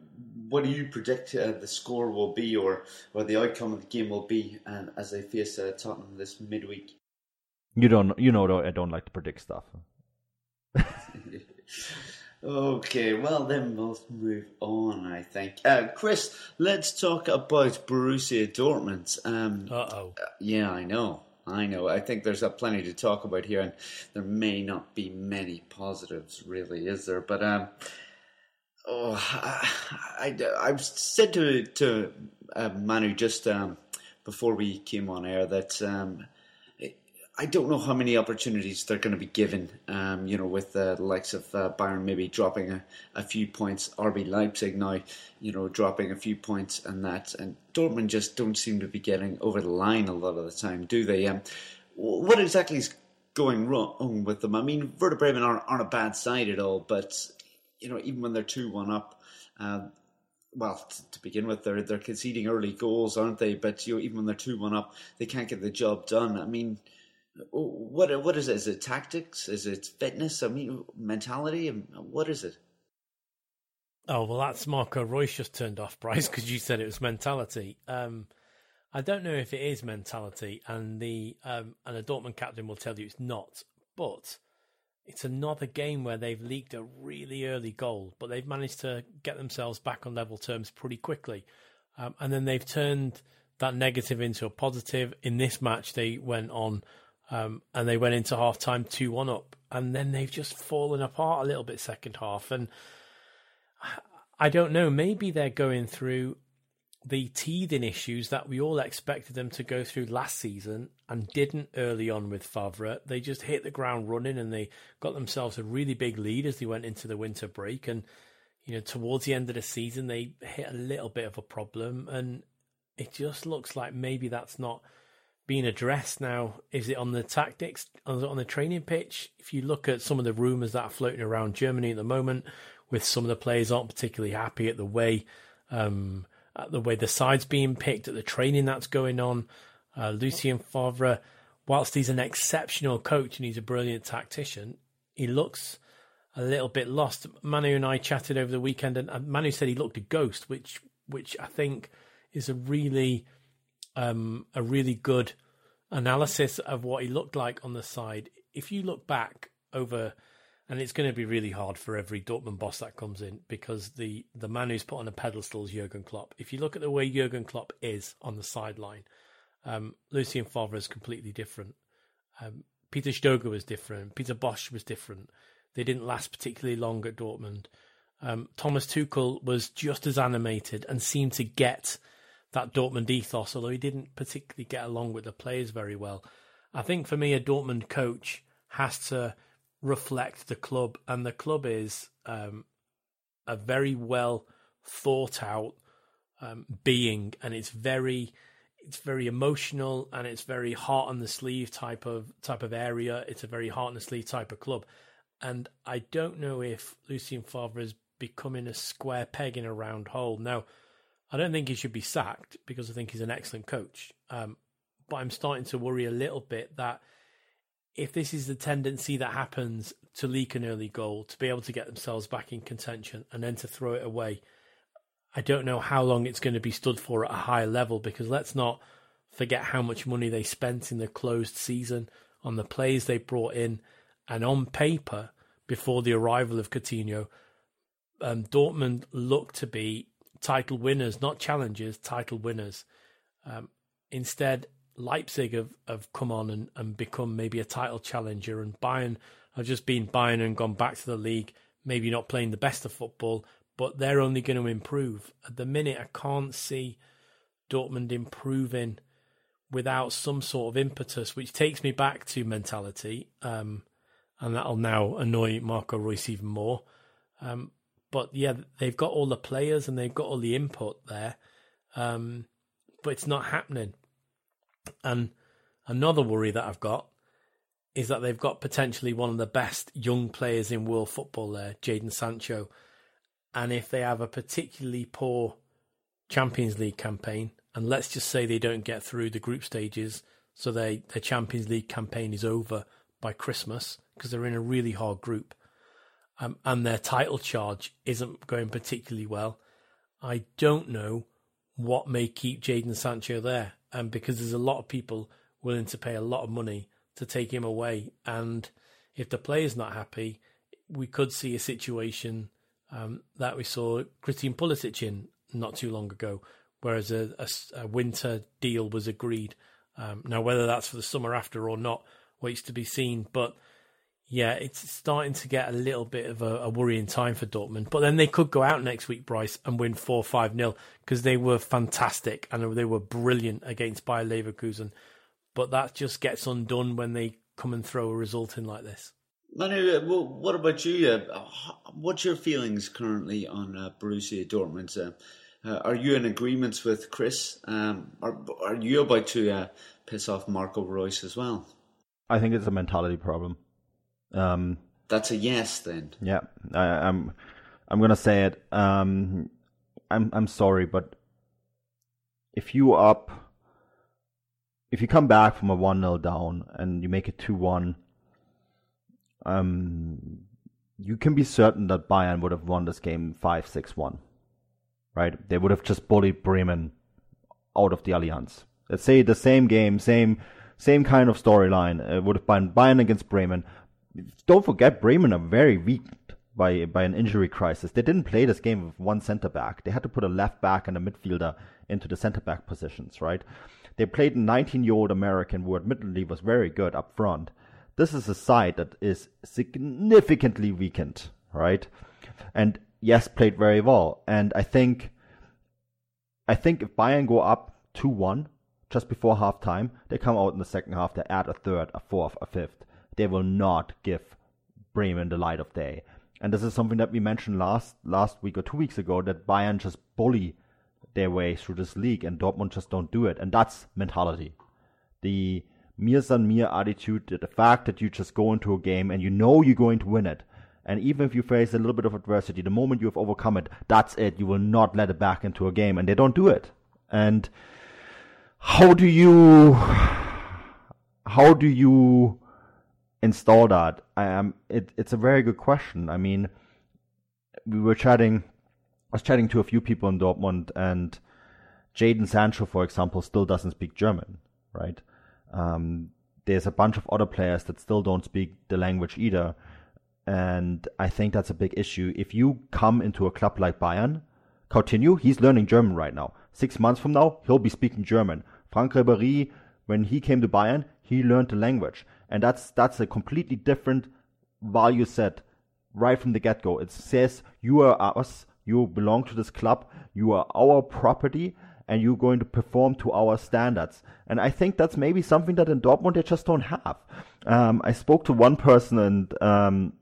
what do you predict uh, the score will be, or or the outcome of the game will be, um, as they face uh, Tottenham this midweek? You don't, you know, I don't like to predict stuff. okay, well then we'll move on. I think, uh, Chris, let's talk about Borussia Dortmund. Um, Uh-oh. yeah, I know. I know. I think there's uh, plenty to talk about here, and there may not be many positives, really, is there? But um, oh, I, I, have said to to uh, Manu just um, before we came on air that um, I don't know how many opportunities they're going to be given. Um, you know, with the likes of uh, Bayern maybe dropping a, a few points, RB Leipzig now, you know, dropping a few points, and that, and Dortmund just don't seem to be getting over the line a lot of the time, do they? Um, what exactly is going wrong with them? I mean, Werder Bremen aren't, aren't a bad side at all, but you know, even when they're two one up. Uh, well, t- to begin with, they're they're conceding early goals, aren't they? But you know, even when they're two one up, they can't get the job done. I mean, what what is it? Is it tactics? Is it fitness? I mean, mentality? What is it? Oh well, that's Marco Reus just turned off, Bryce, because you said it was mentality. Um, I don't know if it is mentality, and the um, and the Dortmund captain will tell you it's not. But it's another game where they've leaked a really early goal, but they've managed to get themselves back on level terms pretty quickly, um, and then they've turned that negative into a positive. In this match, they went on um, and they went into half time 2 1 up. And then they've just fallen apart a little bit second half. And I don't know, maybe they're going through the teething issues that we all expected them to go through last season and didn't early on with Favre. They just hit the ground running and they got themselves a really big lead as they went into the winter break. And, you know, towards the end of the season, they hit a little bit of a problem. And it just looks like maybe that's not being addressed now? Is it on the tactics, on the training pitch? If you look at some of the rumours that are floating around Germany at the moment, with some of the players aren't particularly happy at the way, um, at the way the side's being picked, at the training that's going on. Uh, Lucien Favre, whilst he's an exceptional coach and he's a brilliant tactician, he looks a little bit lost. Manu and I chatted over the weekend, and Manu said he looked a ghost, which which I think is a really um, a really good analysis of what he looked like on the side. If you look back over, and it's going to be really hard for every Dortmund boss that comes in because the the man who's put on a pedestal is Jurgen Klopp. If you look at the way Jurgen Klopp is on the sideline, um, Lucien Favre is completely different. Um, Peter Stöger was different. Peter Bosz was different. They didn't last particularly long at Dortmund. Um, Thomas Tuchel was just as animated and seemed to get that Dortmund ethos, although he didn't particularly get along with the players very well. I think for me, a Dortmund coach has to reflect the club, and the club is um, a very well thought out um, being, and it's very it's very emotional and it's very heart on the sleeve type of type of area. It's a very heart on the sleeve type of club, and I don't know if Lucien Favre is becoming a square peg in a round hole now. I don't think he should be sacked because I think he's an excellent coach. Um, but I'm starting to worry a little bit that if this is the tendency that happens to leak an early goal, to be able to get themselves back in contention and then to throw it away, I don't know how long it's going to be stood for at a high level because let's not forget how much money they spent in the closed season on the players they brought in. And on paper, before the arrival of Coutinho, um, Dortmund looked to be title winners, not challengers, title winners. Um, instead, Leipzig have, have come on and, and become maybe a title challenger, and Bayern have just been Bayern and gone back to the league, maybe not playing the best of football, but they're only going to improve. At the minute, I can't see Dortmund improving without some sort of impetus, which takes me back to mentality, um, and that'll now annoy Marco Reus even more. Um, but yeah, they've got all the players and they've got all the input there, um, but it's not happening. And another worry that I've got is that they've got potentially one of the best young players in world football there, Jadon Sancho. And if they have a particularly poor Champions League campaign, and let's just say they don't get through the group stages, so they their Champions League campaign is over by Christmas because they're in a really hard group, um, and their title charge isn't going particularly well. I don't know what may keep Jadon Sancho there, and because there's a lot of people willing to pay a lot of money to take him away. And if the player's not happy, we could see a situation um, that we saw Christian Pulisic in not too long ago, whereas a, a, a winter deal was agreed. Um, now, whether that's for the summer after or not waits to be seen. But yeah, it's starting to get a little bit of a, a, worrying time for Dortmund. But then they could go out next week, Bryce, and win 4 5 0 because they were fantastic and they were brilliant against Bayer Leverkusen but that just gets undone when they come and throw a result in like this. Manu, uh, what about you? Uh, what's your feelings currently on uh, Borussia Dortmund? Uh, uh, are you in agreement with Chris? Um, are, are you about to uh, piss off Marco Reus as well? I think it's a mentality problem. Um, That's a yes, then. Yeah, I, am I'm, I'm gonna say it. Um, I'm I'm sorry, but if you up if you come back from a 1 0 down and you make it 2 1, um, you can be certain that Bayern would have won this game 5 6 1. Right? They would have just bullied Bremen out of the Allianz. Let's say the same game, same same kind of storyline. It would have been Bayern against Bremen. Don't forget, Bremen are very weak by by an injury crisis. They didn't play this game with one center back. They had to put a left back and a midfielder into the center back positions, right? They played a 19 year old American who admittedly was very good up front. This is a side that is significantly weakened, right? And yes, played very well. And I think, I think if Bayern go up 2 1 just before halftime, they come out in the second half, they add a third, a fourth, a fifth. They will not give Bremen the light of day. And this is something that we mentioned last last week or two weeks ago that Bayern just bully their way through this league, and Dortmund just don't do it. And that's mentality. The mir san mir attitude, the fact that you just go into a game and you know you're going to win it. And even if you face a little bit of adversity, the moment you have overcome it, that's it. You will not let it back into a game. And they don't do it. And how do you, how do you install that? I am, it, it's a very good question. I mean, we were chatting I was chatting to a few people in Dortmund, and Jadon Sancho, for example, still doesn't speak German, right? Um, there's a bunch of other players that still don't speak the language either. And I think that's a big issue. If you come into a club like Bayern, Coutinho, he's learning German right now. Six months from now, he'll be speaking German. Franck Ribéry, when he came to Bayern, he learned the language. And that's that's a completely different value set right from the get go. It says you are us you belong to this club, you are our property, and you're going to perform to our standards. And I think that's maybe something that in Dortmund they just don't have. Um, I spoke to one person and um,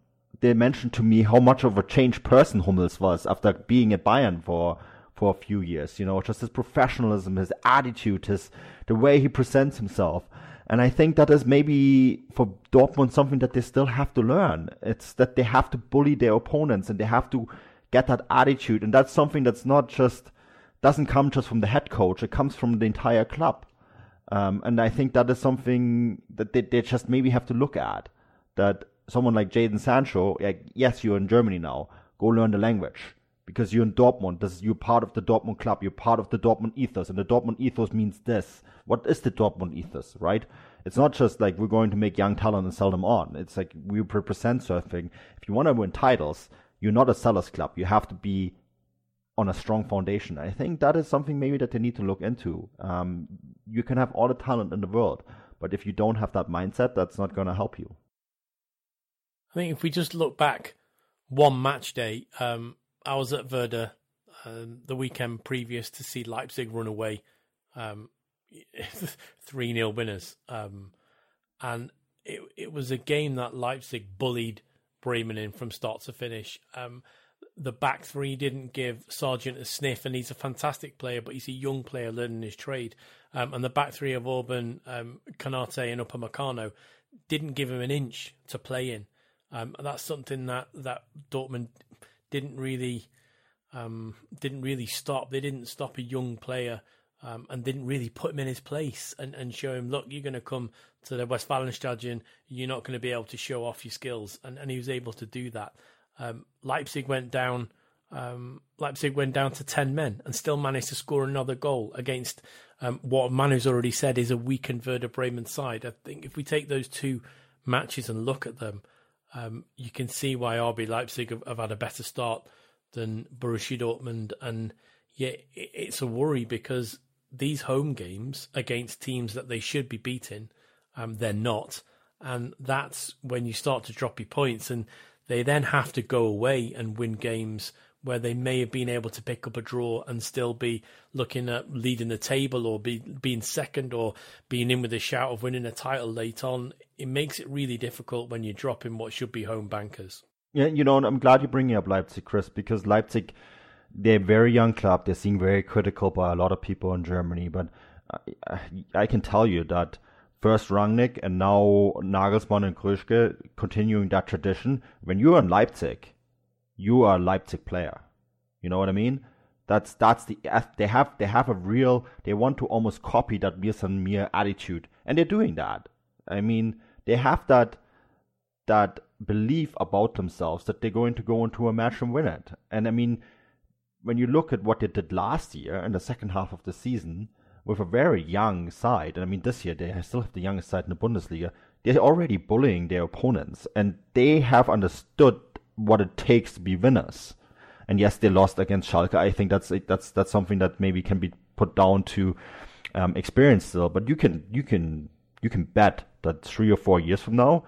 they mentioned to me how much of a changed person Hummels was after being at Bayern for for a few years. You know, just his professionalism, his attitude, his the way he presents himself. And I think that is maybe for Dortmund something that they still have to learn. It's that they have to bully their opponents and they have to get that attitude. And that's something that's not just, doesn't come just from the head coach, it comes from the entire club. Um, and I think that is something that they, they just maybe have to look at. That someone like Jadon Sancho, like, yes, you're in Germany now, go learn the language. Because you're in Dortmund, this is, you're part of the Dortmund club, you're part of the Dortmund ethos, and the Dortmund ethos means this. What is the Dortmund ethos, right? It's not just like we're going to make young talent and sell them on. It's like we represent something. If you want to win titles, you're not a sellers club. You have to be on a strong foundation. I think that is something maybe that they need to look into. Um, you can have all the talent in the world, but if you don't have that mindset, that's not going to help you. I think if we just look back one match day, um, I was at Werder um, the weekend previous to see Leipzig run away um, 3 0 winners. Um, and it, it was a game that Leipzig bullied Bremen in from start to finish. Um, the back three didn't give Sargent a sniff, and he's a fantastic player, but he's a young player learning his trade. Um, and the back three of Orban, um, Konate, and Upamecano didn't give him an inch to play in. Um, and that's something that, that Dortmund didn't really um, didn't really stop. They didn't stop a young player um, and didn't really put him in his place and, and show him, look, you're going to come to the Westfalenstadion, you're not going to be able to show off your skills. And, and he was able to do that. Um, Leipzig went down. Um, Leipzig went down to ten men and still managed to score another goal against um, what Manu's already said is a weakened Werder Bremen side. I think if we take those two matches and look at them, um, you can see why RB Leipzig have, have, had a better start than Borussia Dortmund, and yet it's a worry because these home games against teams that they should be beating, um, they're not, and that's when you start to drop your points, and they then have to go away and win games where they may have been able to pick up a draw and still be looking at leading the table or be being second or being in with a shout of winning a title late on. It makes it really difficult when you're dropping what should be home bankers. Yeah, you know, I'm glad you're bringing up Leipzig, Chris, because Leipzig, they're a very young club. They're seen very critical by a lot of people in Germany, but I, I can tell you that first Rangnick and now Nagelsmann and Krösche continuing that tradition. When you're in Leipzig, you are a Leipzig player. You know what I mean? That's that's the uh, they have they have a real they want to almost copy that mir san mir attitude, and they're doing that. I mean, they have that that belief about themselves that they're going to go into a match and win it. And I mean, when you look at what they did last year in the second half of the season with a very young side, and I mean this year they still have the youngest side in the Bundesliga. They're already bullying their opponents, and they have understood what it takes to be winners. And yes, they lost against Schalke. I think that's that's that's something that maybe can be put down to um, experience still. But you can you can you can bet that three or four years from now,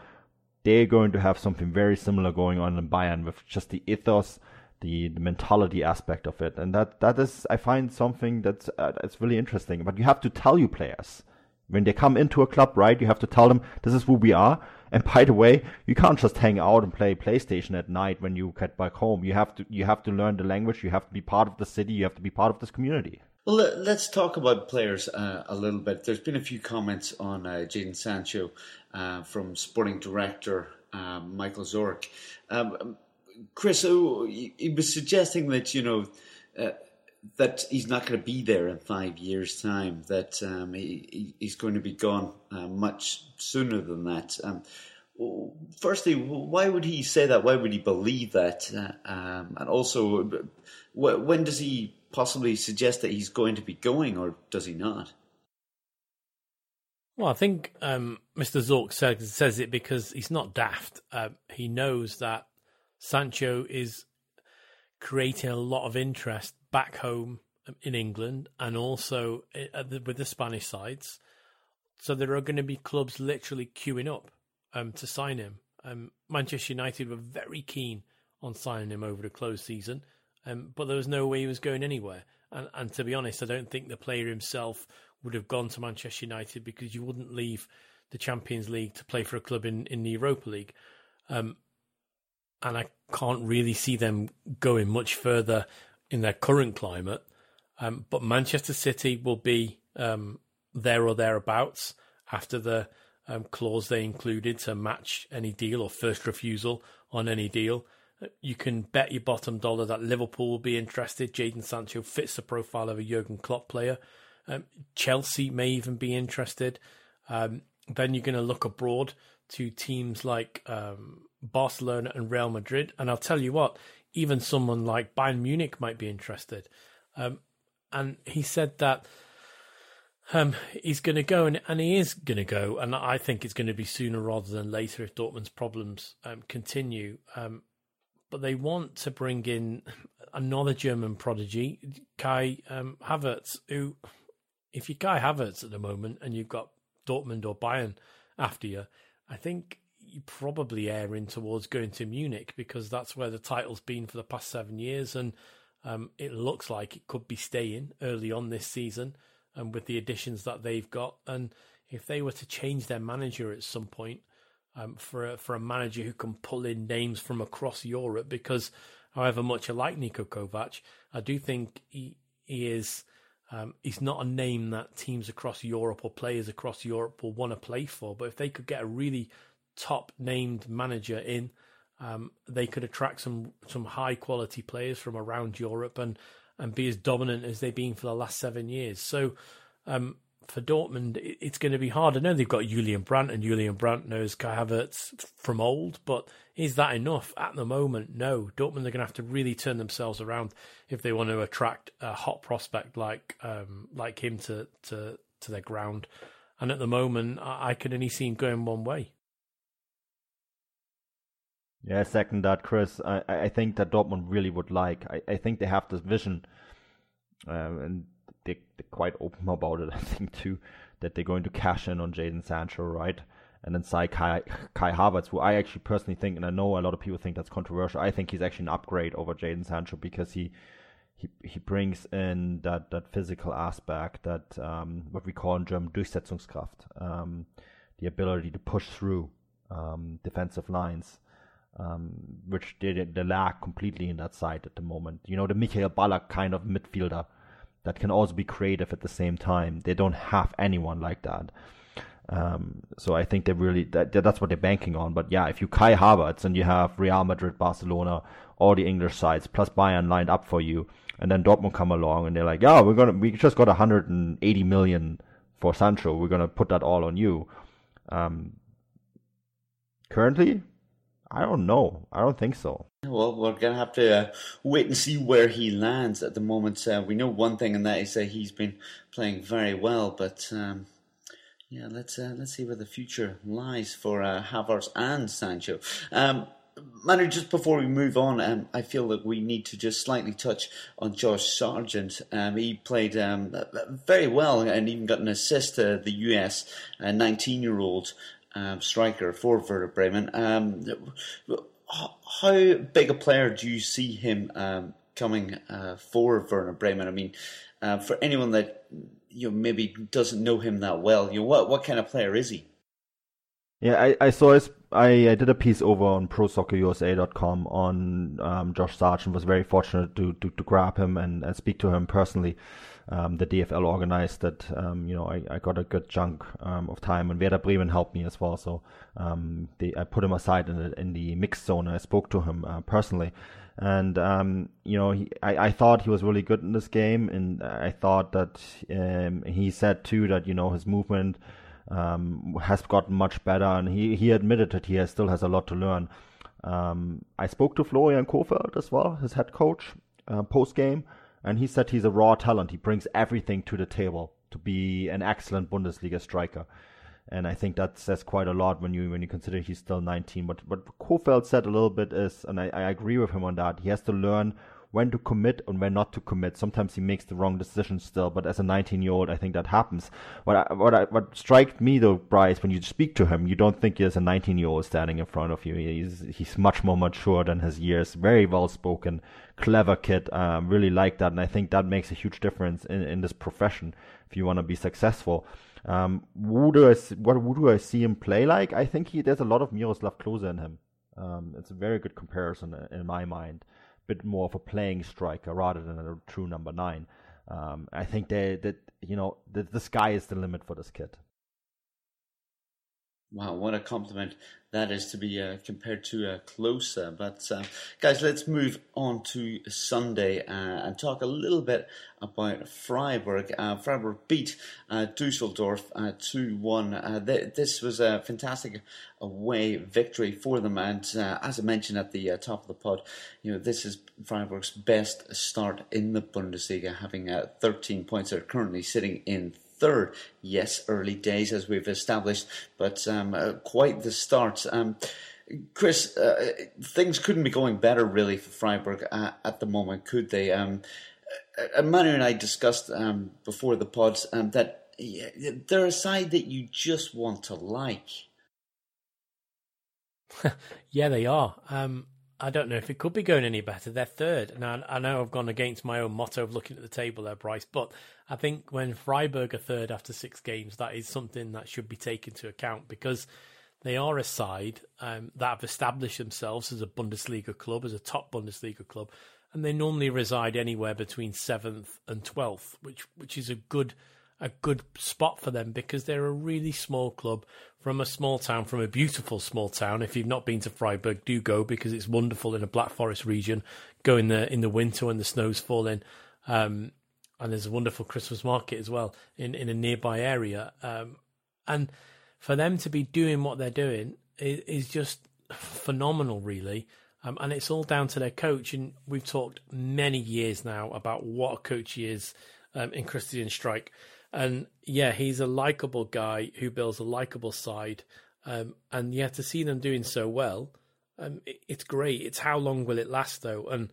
they're going to have something very similar going on in Bayern with just the ethos, the, the mentality aspect of it, and that that is I find something that's uh, that's really interesting. But you have to tell your players when they come into a club, right? You have to tell them this is who we are. And by the way, you can't just hang out and play PlayStation at night when you get back home. You have to you have to learn the language. You have to be part of the city. You have to be part of this community. Well, let's talk about players uh, a little bit. There's been a few comments on uh, Jadon Sancho uh, from sporting director um, Michael Zorc. Um, Chris, he was suggesting that you know uh, that he's not going to be there in five years' time. That um, he, he's going to be gone uh, much sooner than that. Um, firstly, why would he say that? Why would he believe that? Uh, um, and also, when does he possibly suggest that he's going to be going, or does he not? Well, I think um, Mr. Zorc says, says it because he's not daft. Uh, he knows that Sancho is creating a lot of interest back home in England and also the, with the Spanish sides. So there are going to be clubs literally queuing up um, to sign him. Um, Manchester United were very keen on signing him over the close season, um, but there was no way he was going anywhere. And, and, to be honest, I don't think the player himself would have gone to Manchester United because you wouldn't leave the Champions League to play for a club in, in the Europa League. Um, and I can't really see them going much further in their current climate. Um, but Manchester City will be um, there or thereabouts after the um, clause they included to match any deal or first refusal on any deal. You can bet your bottom dollar that Liverpool will be interested. Jadon Sancho fits the profile of a Jurgen Klopp player. Um, Chelsea may even be interested. Um, then you're going to look abroad to teams like um, Barcelona and Real Madrid. And I'll tell you what, even someone like Bayern Munich might be interested. Um, and he said that um, he's going to go, and, and he is going to go. And I think it's going to be sooner rather than later if Dortmund's problems um, continue. Um, but they want to bring in another German prodigy, Kai um, Havertz, who, if you're Kai Havertz at the moment and you've got Dortmund or Bayern after you, I think you probably erring towards going to Munich because that's where the title's been for the past seven years, and um, it looks like it could be staying early on this season, and um, with the additions that they've got. And if they were to change their manager at some point um, for a, for a manager who can pull in names from across Europe, because however much I like Niko Kovac, I do think he he is. Um, he's not a name that teams across Europe or players across Europe will want to play for. But if they could get a really top named manager in, um, they could attract some some high quality players from around Europe and and be as dominant as they've been for the last seven years. So um, for Dortmund, it's going to be hard. I know they've got Julian Brandt, and Julian Brandt knows Kai Havertz from old, but is that enough at the moment? No. Dortmund are going to have to really turn themselves around if they want to attract a hot prospect like um, like him to, to to their ground. And at the moment, I, I can only see him going one way. Yeah, second that, Chris. I, I think that Dortmund really would like. I, I think they have this vision, um, and they, they're quite open about it. I think too that they're going to cash in on Jadon Sancho, right? And then Sai Kai, Kai Havertz, who I actually personally think, and I know a lot of people think that's controversial. I think he's actually an upgrade over Jadon Sancho because he he he brings in that that physical aspect, that um, what we call in German Durchsetzungskraft, um, the ability to push through um, defensive lines um, which they, they lack completely in that side at the moment. You know, the Michael Ballack kind of midfielder that can also be creative at the same time. They don't have anyone like that. Um, so I think they really that, that's what they're banking on. But yeah, if you Kai Havertz and you have Real Madrid, Barcelona, all the English sides plus Bayern lined up for you, and then Dortmund come along and they're like, yeah, we're gonna we just got 180 million for Sancho. We're gonna put that all on you. Um, currently, I don't know. I don't think so. Well, we're going to have to uh, wait and see where he lands at the moment. Uh, we know one thing, and that is that he's been playing very well. But um, yeah, let's uh, let's see where the future lies for uh, Havertz and Sancho. Um, Manu, just before we move on, um, I feel that we need to just slightly touch on Josh Sargent. Um, he played um, very well and even got an assist to the US 19 year old um, striker for Werder Bremen. Um, how big a player do you see him um, coming uh, for Werder Bremen? I mean, uh, for anyone that you know, maybe doesn't know him that well, you know, what what kind of player is he? Yeah, I, I saw his. I, I did a piece over on ProSoccerUSA.com on um, Josh Sargent. Was very fortunate to, to, to grab him and, and speak to him personally um, the DFL organized that um, you know I, I got a good chunk um, of time and Werder Bremen helped me as well. So um, they, I put him aside in the in the mixed zone. I spoke to him uh, personally, and um, you know he, I, I thought he was really good in this game, and I thought that um, he said too that you know his movement has gotten much better, and he he admitted that he has, still has a lot to learn. I spoke to Florian Kohfeldt as well, his head coach, uh, post game and he said he's a raw talent. He brings everything to the table to be an excellent Bundesliga striker. And I think that says quite a lot when you when you consider he's still 19. But what Kohfeldt said a little bit is, and I, I agree with him on that. He has to learn when to commit and when not to commit. Sometimes he makes the wrong decision still, but as a 19 year old, I think that happens. What I, what I, what struck me though, Bryce, when you speak to him, you don't think he's a 19 year old standing in front of you. He's he's much more mature than his years. Very well spoken, clever kid. Really like that, and I think that makes a huge difference in, in this profession if you want to be successful. Um, who do I what who do I see him play like? I think he there's a lot of Miroslav Klose in him. Um, it's a very good comparison in my mind bit more of a playing striker rather than a true number nine. Um, I think they, that you know the, the sky is the limit for this kid. Wow, what a compliment that is to be uh, compared to uh, Klose. But uh, guys, let's move on to Sunday uh, and talk a little bit about Freiburg. Uh, Freiburg beat uh, Dusseldorf 2 1. Th- this was a fantastic away victory for them. And as I mentioned at the top of the pod, you know, this is Freiburg's best start in the Bundesliga, having 13 points. They're currently sitting in third. Yes, early days as we've established, but um, uh, quite the start. Um, Chris, uh, things couldn't be going better really for Freiburg uh, at the moment, could they? Um, uh, Manu and I discussed um, before the pods um, that they're a side that you just want to like. yeah, they are. Um, I don't know if it could be going any better. They're third. Now, I know I've gone against my own motto of looking at the table there, Bryce, but I think when Freiburg are third after six games, that is something that should be taken into account because they are a side um, that have established themselves as a Bundesliga club, as a top Bundesliga club, and they normally reside anywhere between seventh and twelfth, which which is a good a good spot for them because they're a really small club from a small town, from a beautiful small town. If you've not been to Freiburg, do go because it's wonderful in a Black Forest region. Go in the in the winter when the snow's falling. Um, and there's a wonderful Christmas market as well in, in a nearby area. Um, and for them to be doing what they're doing is, is just phenomenal, really. Um, and it's all down to their coach. And we've talked many years now about what a coach is um, in Christian Streich. And yeah, he's a likable guy who builds a likable side. Um, and yeah, to see them doing so well, um, it, it's great. It's how long will it last, though? And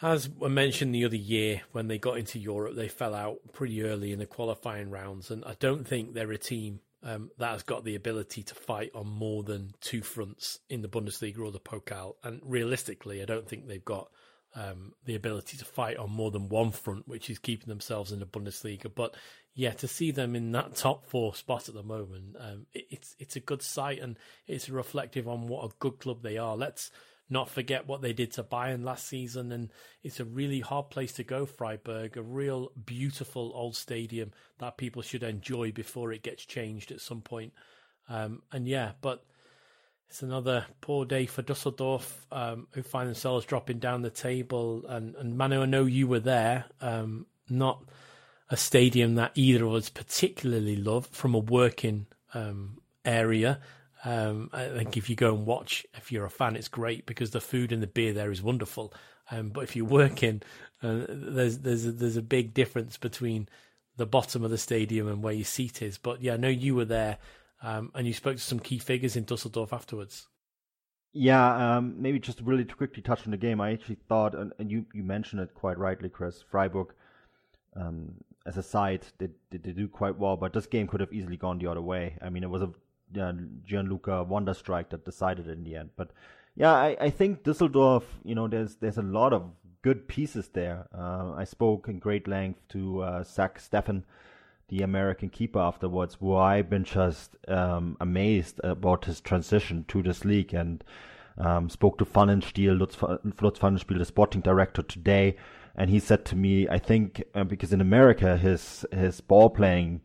as I mentioned the other year, when they got into Europe, they fell out pretty early in the qualifying rounds. And I don't think they're a team um, that has got the ability to fight on more than two fronts in the Bundesliga or the Pokal. And realistically, I don't think they've got um, the ability to fight on more than one front, which is keeping themselves in the Bundesliga. But yeah, to see them in that top four spot at the moment, um, it, it's it's a good sight and it's reflective on what a good club they are. Let's not forget what they did to Bayern last season, and it's a really hard place to go, Freiburg. A real beautiful old stadium that people should enjoy before it gets changed at some point. Um, and yeah, but it's another poor day for Dusseldorf, um, who find themselves dropping down the table. And, and Manu, I know you were there. Um, not a stadium that either of us particularly love from a working um, area. Um, I think if you go and watch, if you're a fan, it's great because the food and the beer there is wonderful. Um, but if you're working, uh, there's there's a, there's a big difference between the bottom of the stadium and where your seat is. But yeah, I know you were there um, and you spoke to some key figures in Dusseldorf afterwards. Yeah, um, maybe just really to quickly touch on the game. I actually thought, and, and you, you mentioned it quite rightly, Chris. Freiburg, um, as a side, they, they, they do quite well, but this game could have easily gone the other way. I mean, it was a uh, Gianluca wonder strike that decided in the end. But yeah, I, I think Düsseldorf, you know, there's there's a lot of good pieces there. Uh, I spoke in great length to uh, Zach Steffen, the American keeper afterwards, who I've been just um, amazed about his transition to this league and um, spoke to Pfannenstiel, Lutz, Lutz Pfannenstiel, the sporting director today, and he said to me, I think uh, because in America his his ball playing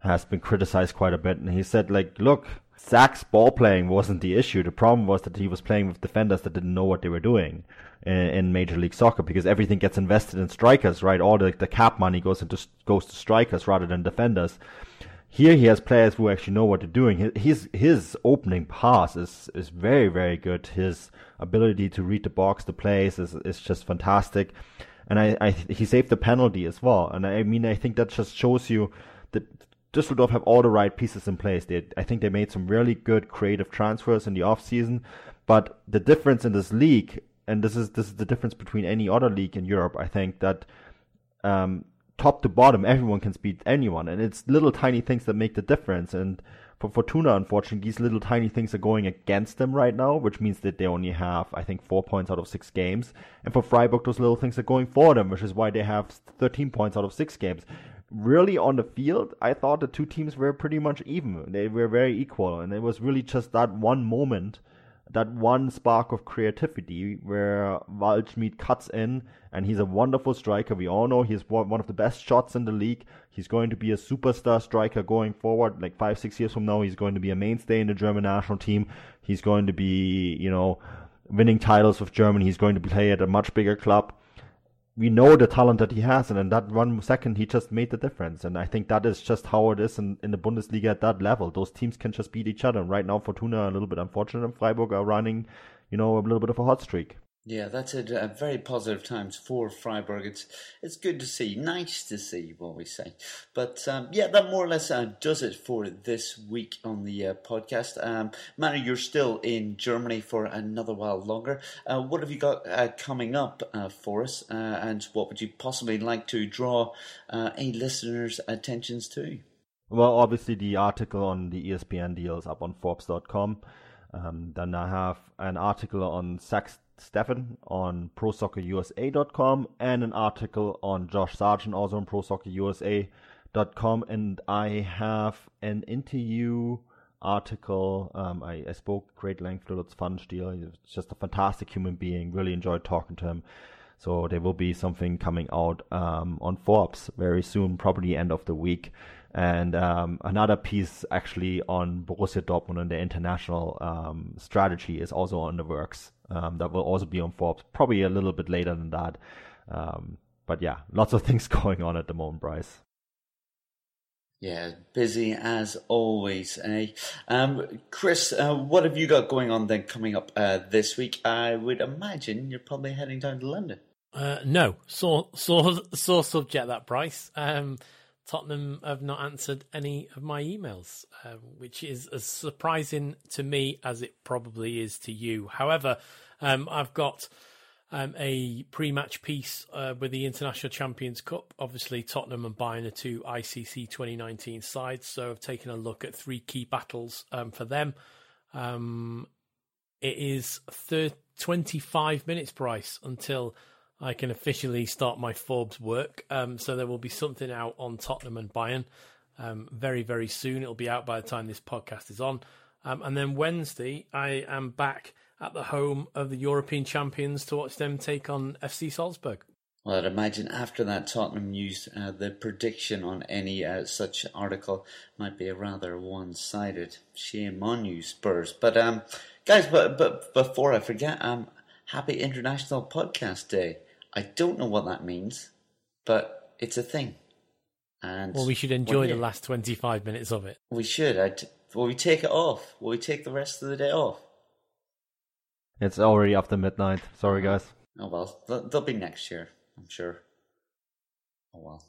has been criticized quite a bit, and he said like, look, Zach's ball playing wasn't the issue. The problem was that he was playing with defenders that didn't know what they were doing in, in Major League Soccer because everything gets invested in strikers, right? All the, the cap money goes into goes to strikers rather than defenders. Here he has players who actually know what they're doing. His his opening pass is is very very good. His ability to read the box, the plays is is just fantastic, and I, I he saved the penalty as well. And I mean I think that just shows you that Düsseldorf have all the right pieces in place. They, I think they made some really good creative transfers in the offseason. But the difference in this league, and this is this is the difference between any other league in Europe, I think that um, top to bottom, everyone can beat anyone, and it's little tiny things that make the difference. And for Fortuna, unfortunately, these little tiny things are going against them right now, which means that they only have, I think, four points out of six games. And for Freiburg, those little things are going for them, which is why they have 13 points out of six games really on the field, I thought the two teams were pretty much even. They were very equal, and it was really just that one moment, that one spark of creativity where Waldschmidt cuts in, and he's a wonderful striker. We all know he's one of the best shots in the league. He's going to be a superstar striker going forward. Like five, six years from now, he's going to be a mainstay in the German national team. He's going to be, you know, winning titles with Germany. He's going to play at a much bigger club we know the talent that he has, and in that one second, he just made the difference. And I think that is just how it is in, in the Bundesliga at that level. Those teams can just beat each other. And right now, Fortuna a little bit unfortunate, and Freiburg are running, you know, a little bit of a hot streak. Yeah, that's a, a, very positive times for Freiburg. It's it's good to see, nice to see, what we say. But um, yeah, that more or less uh, does it for this week on the uh, podcast. Um, Manu, you're still in Germany for another while longer. Uh, what have you got uh, coming up uh, for us, uh, and what would you possibly like to draw any listeners' attentions to? Well, obviously the article on the ESPN deals up on Forbes.com. Um, then I have an article on Zach Steffen on ProSoccerUSA.com and an article on Josh Sargent also on ProSoccerUSA.com. And I have an interview article. Um, I, I spoke great length to Lutz Pfannenstiel. He's just a fantastic human being. Really enjoyed talking to him. So there will be something coming out um, on Forbes very soon, probably end of the week. And um, another piece actually on Borussia Dortmund and their international um, strategy is also on the works. Um, that will also be on Forbes, probably a little bit later than that. Um, but yeah, lots of things going on at the moment, Bryce. Yeah, busy as always. Eh? Um, Chris, uh, what have you got going on then coming up uh, this week? I would imagine you're probably heading down to London. Uh, no, sore, sore, sore subject that Bryce. Um, Tottenham have not answered any of my emails, uh, which is as surprising to me as it probably is to you. However, um, I've got um, a pre-match piece uh, with the International Champions Cup. Obviously, Tottenham and Bayern are two ICC 2019 sides, so I've taken a look at three key battles um, for them. Um, it is 30, 25 minutes Bryce, until I can officially start my Forbes work. Um, so there will be something out on Tottenham and Bayern um, very, very soon. It'll be out by the time this podcast is on. Um, and then Wednesday, I am back at the home of the European champions to watch them take on FC Salzburg. Well, I'd imagine after that Tottenham news, uh, the prediction on any uh, such article might be rather one-sided. Shame on you, Spurs. But um, guys, but but before I forget, um, happy International Podcast Day. I don't know what that means, but it's a thing. And well, we should enjoy the last twenty-five minutes of it. We should. I'd, will we take it off? Will we take the rest of the day off? It's already after midnight. Sorry, guys. Oh well, they'll be next year, I'm sure. Oh well.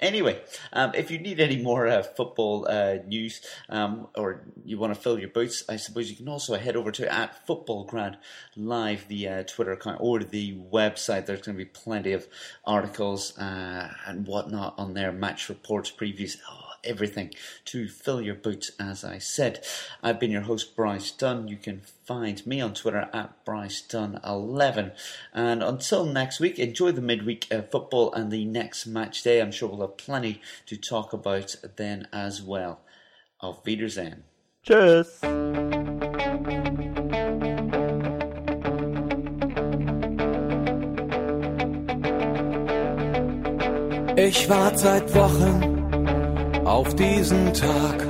Anyway, um, if you need any more uh, football uh, news um, or you want to fill your boots, I suppose you can also head over to at Football Futbolgrad Live, the uh, Twitter account or the website. There's going to be plenty of articles uh, and whatnot on there, match reports, previews. Oh, everything to fill your boots, as I said. I've been your host, Bryce Dunn. You can find me on Twitter at Bryce Dunn11. And until next week, enjoy the midweek uh, football and the next match day. I'm sure we'll have plenty to talk about then as well. Auf Wiedersehen. Cheers. Ich warte seit Wochen auf diesen Tag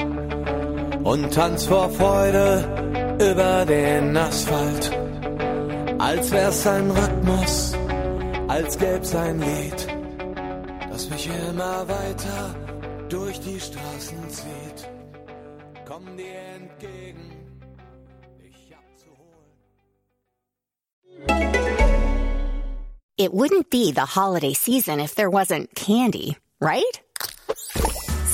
und tanz vor Freude über den Asphalt, als wär's ein Rhythmus, als gäb's ein Lied, das mich immer weiter durch die Straßen zieht. Komm dir entgegen. It wouldn't be the holiday season if there wasn't candy, right?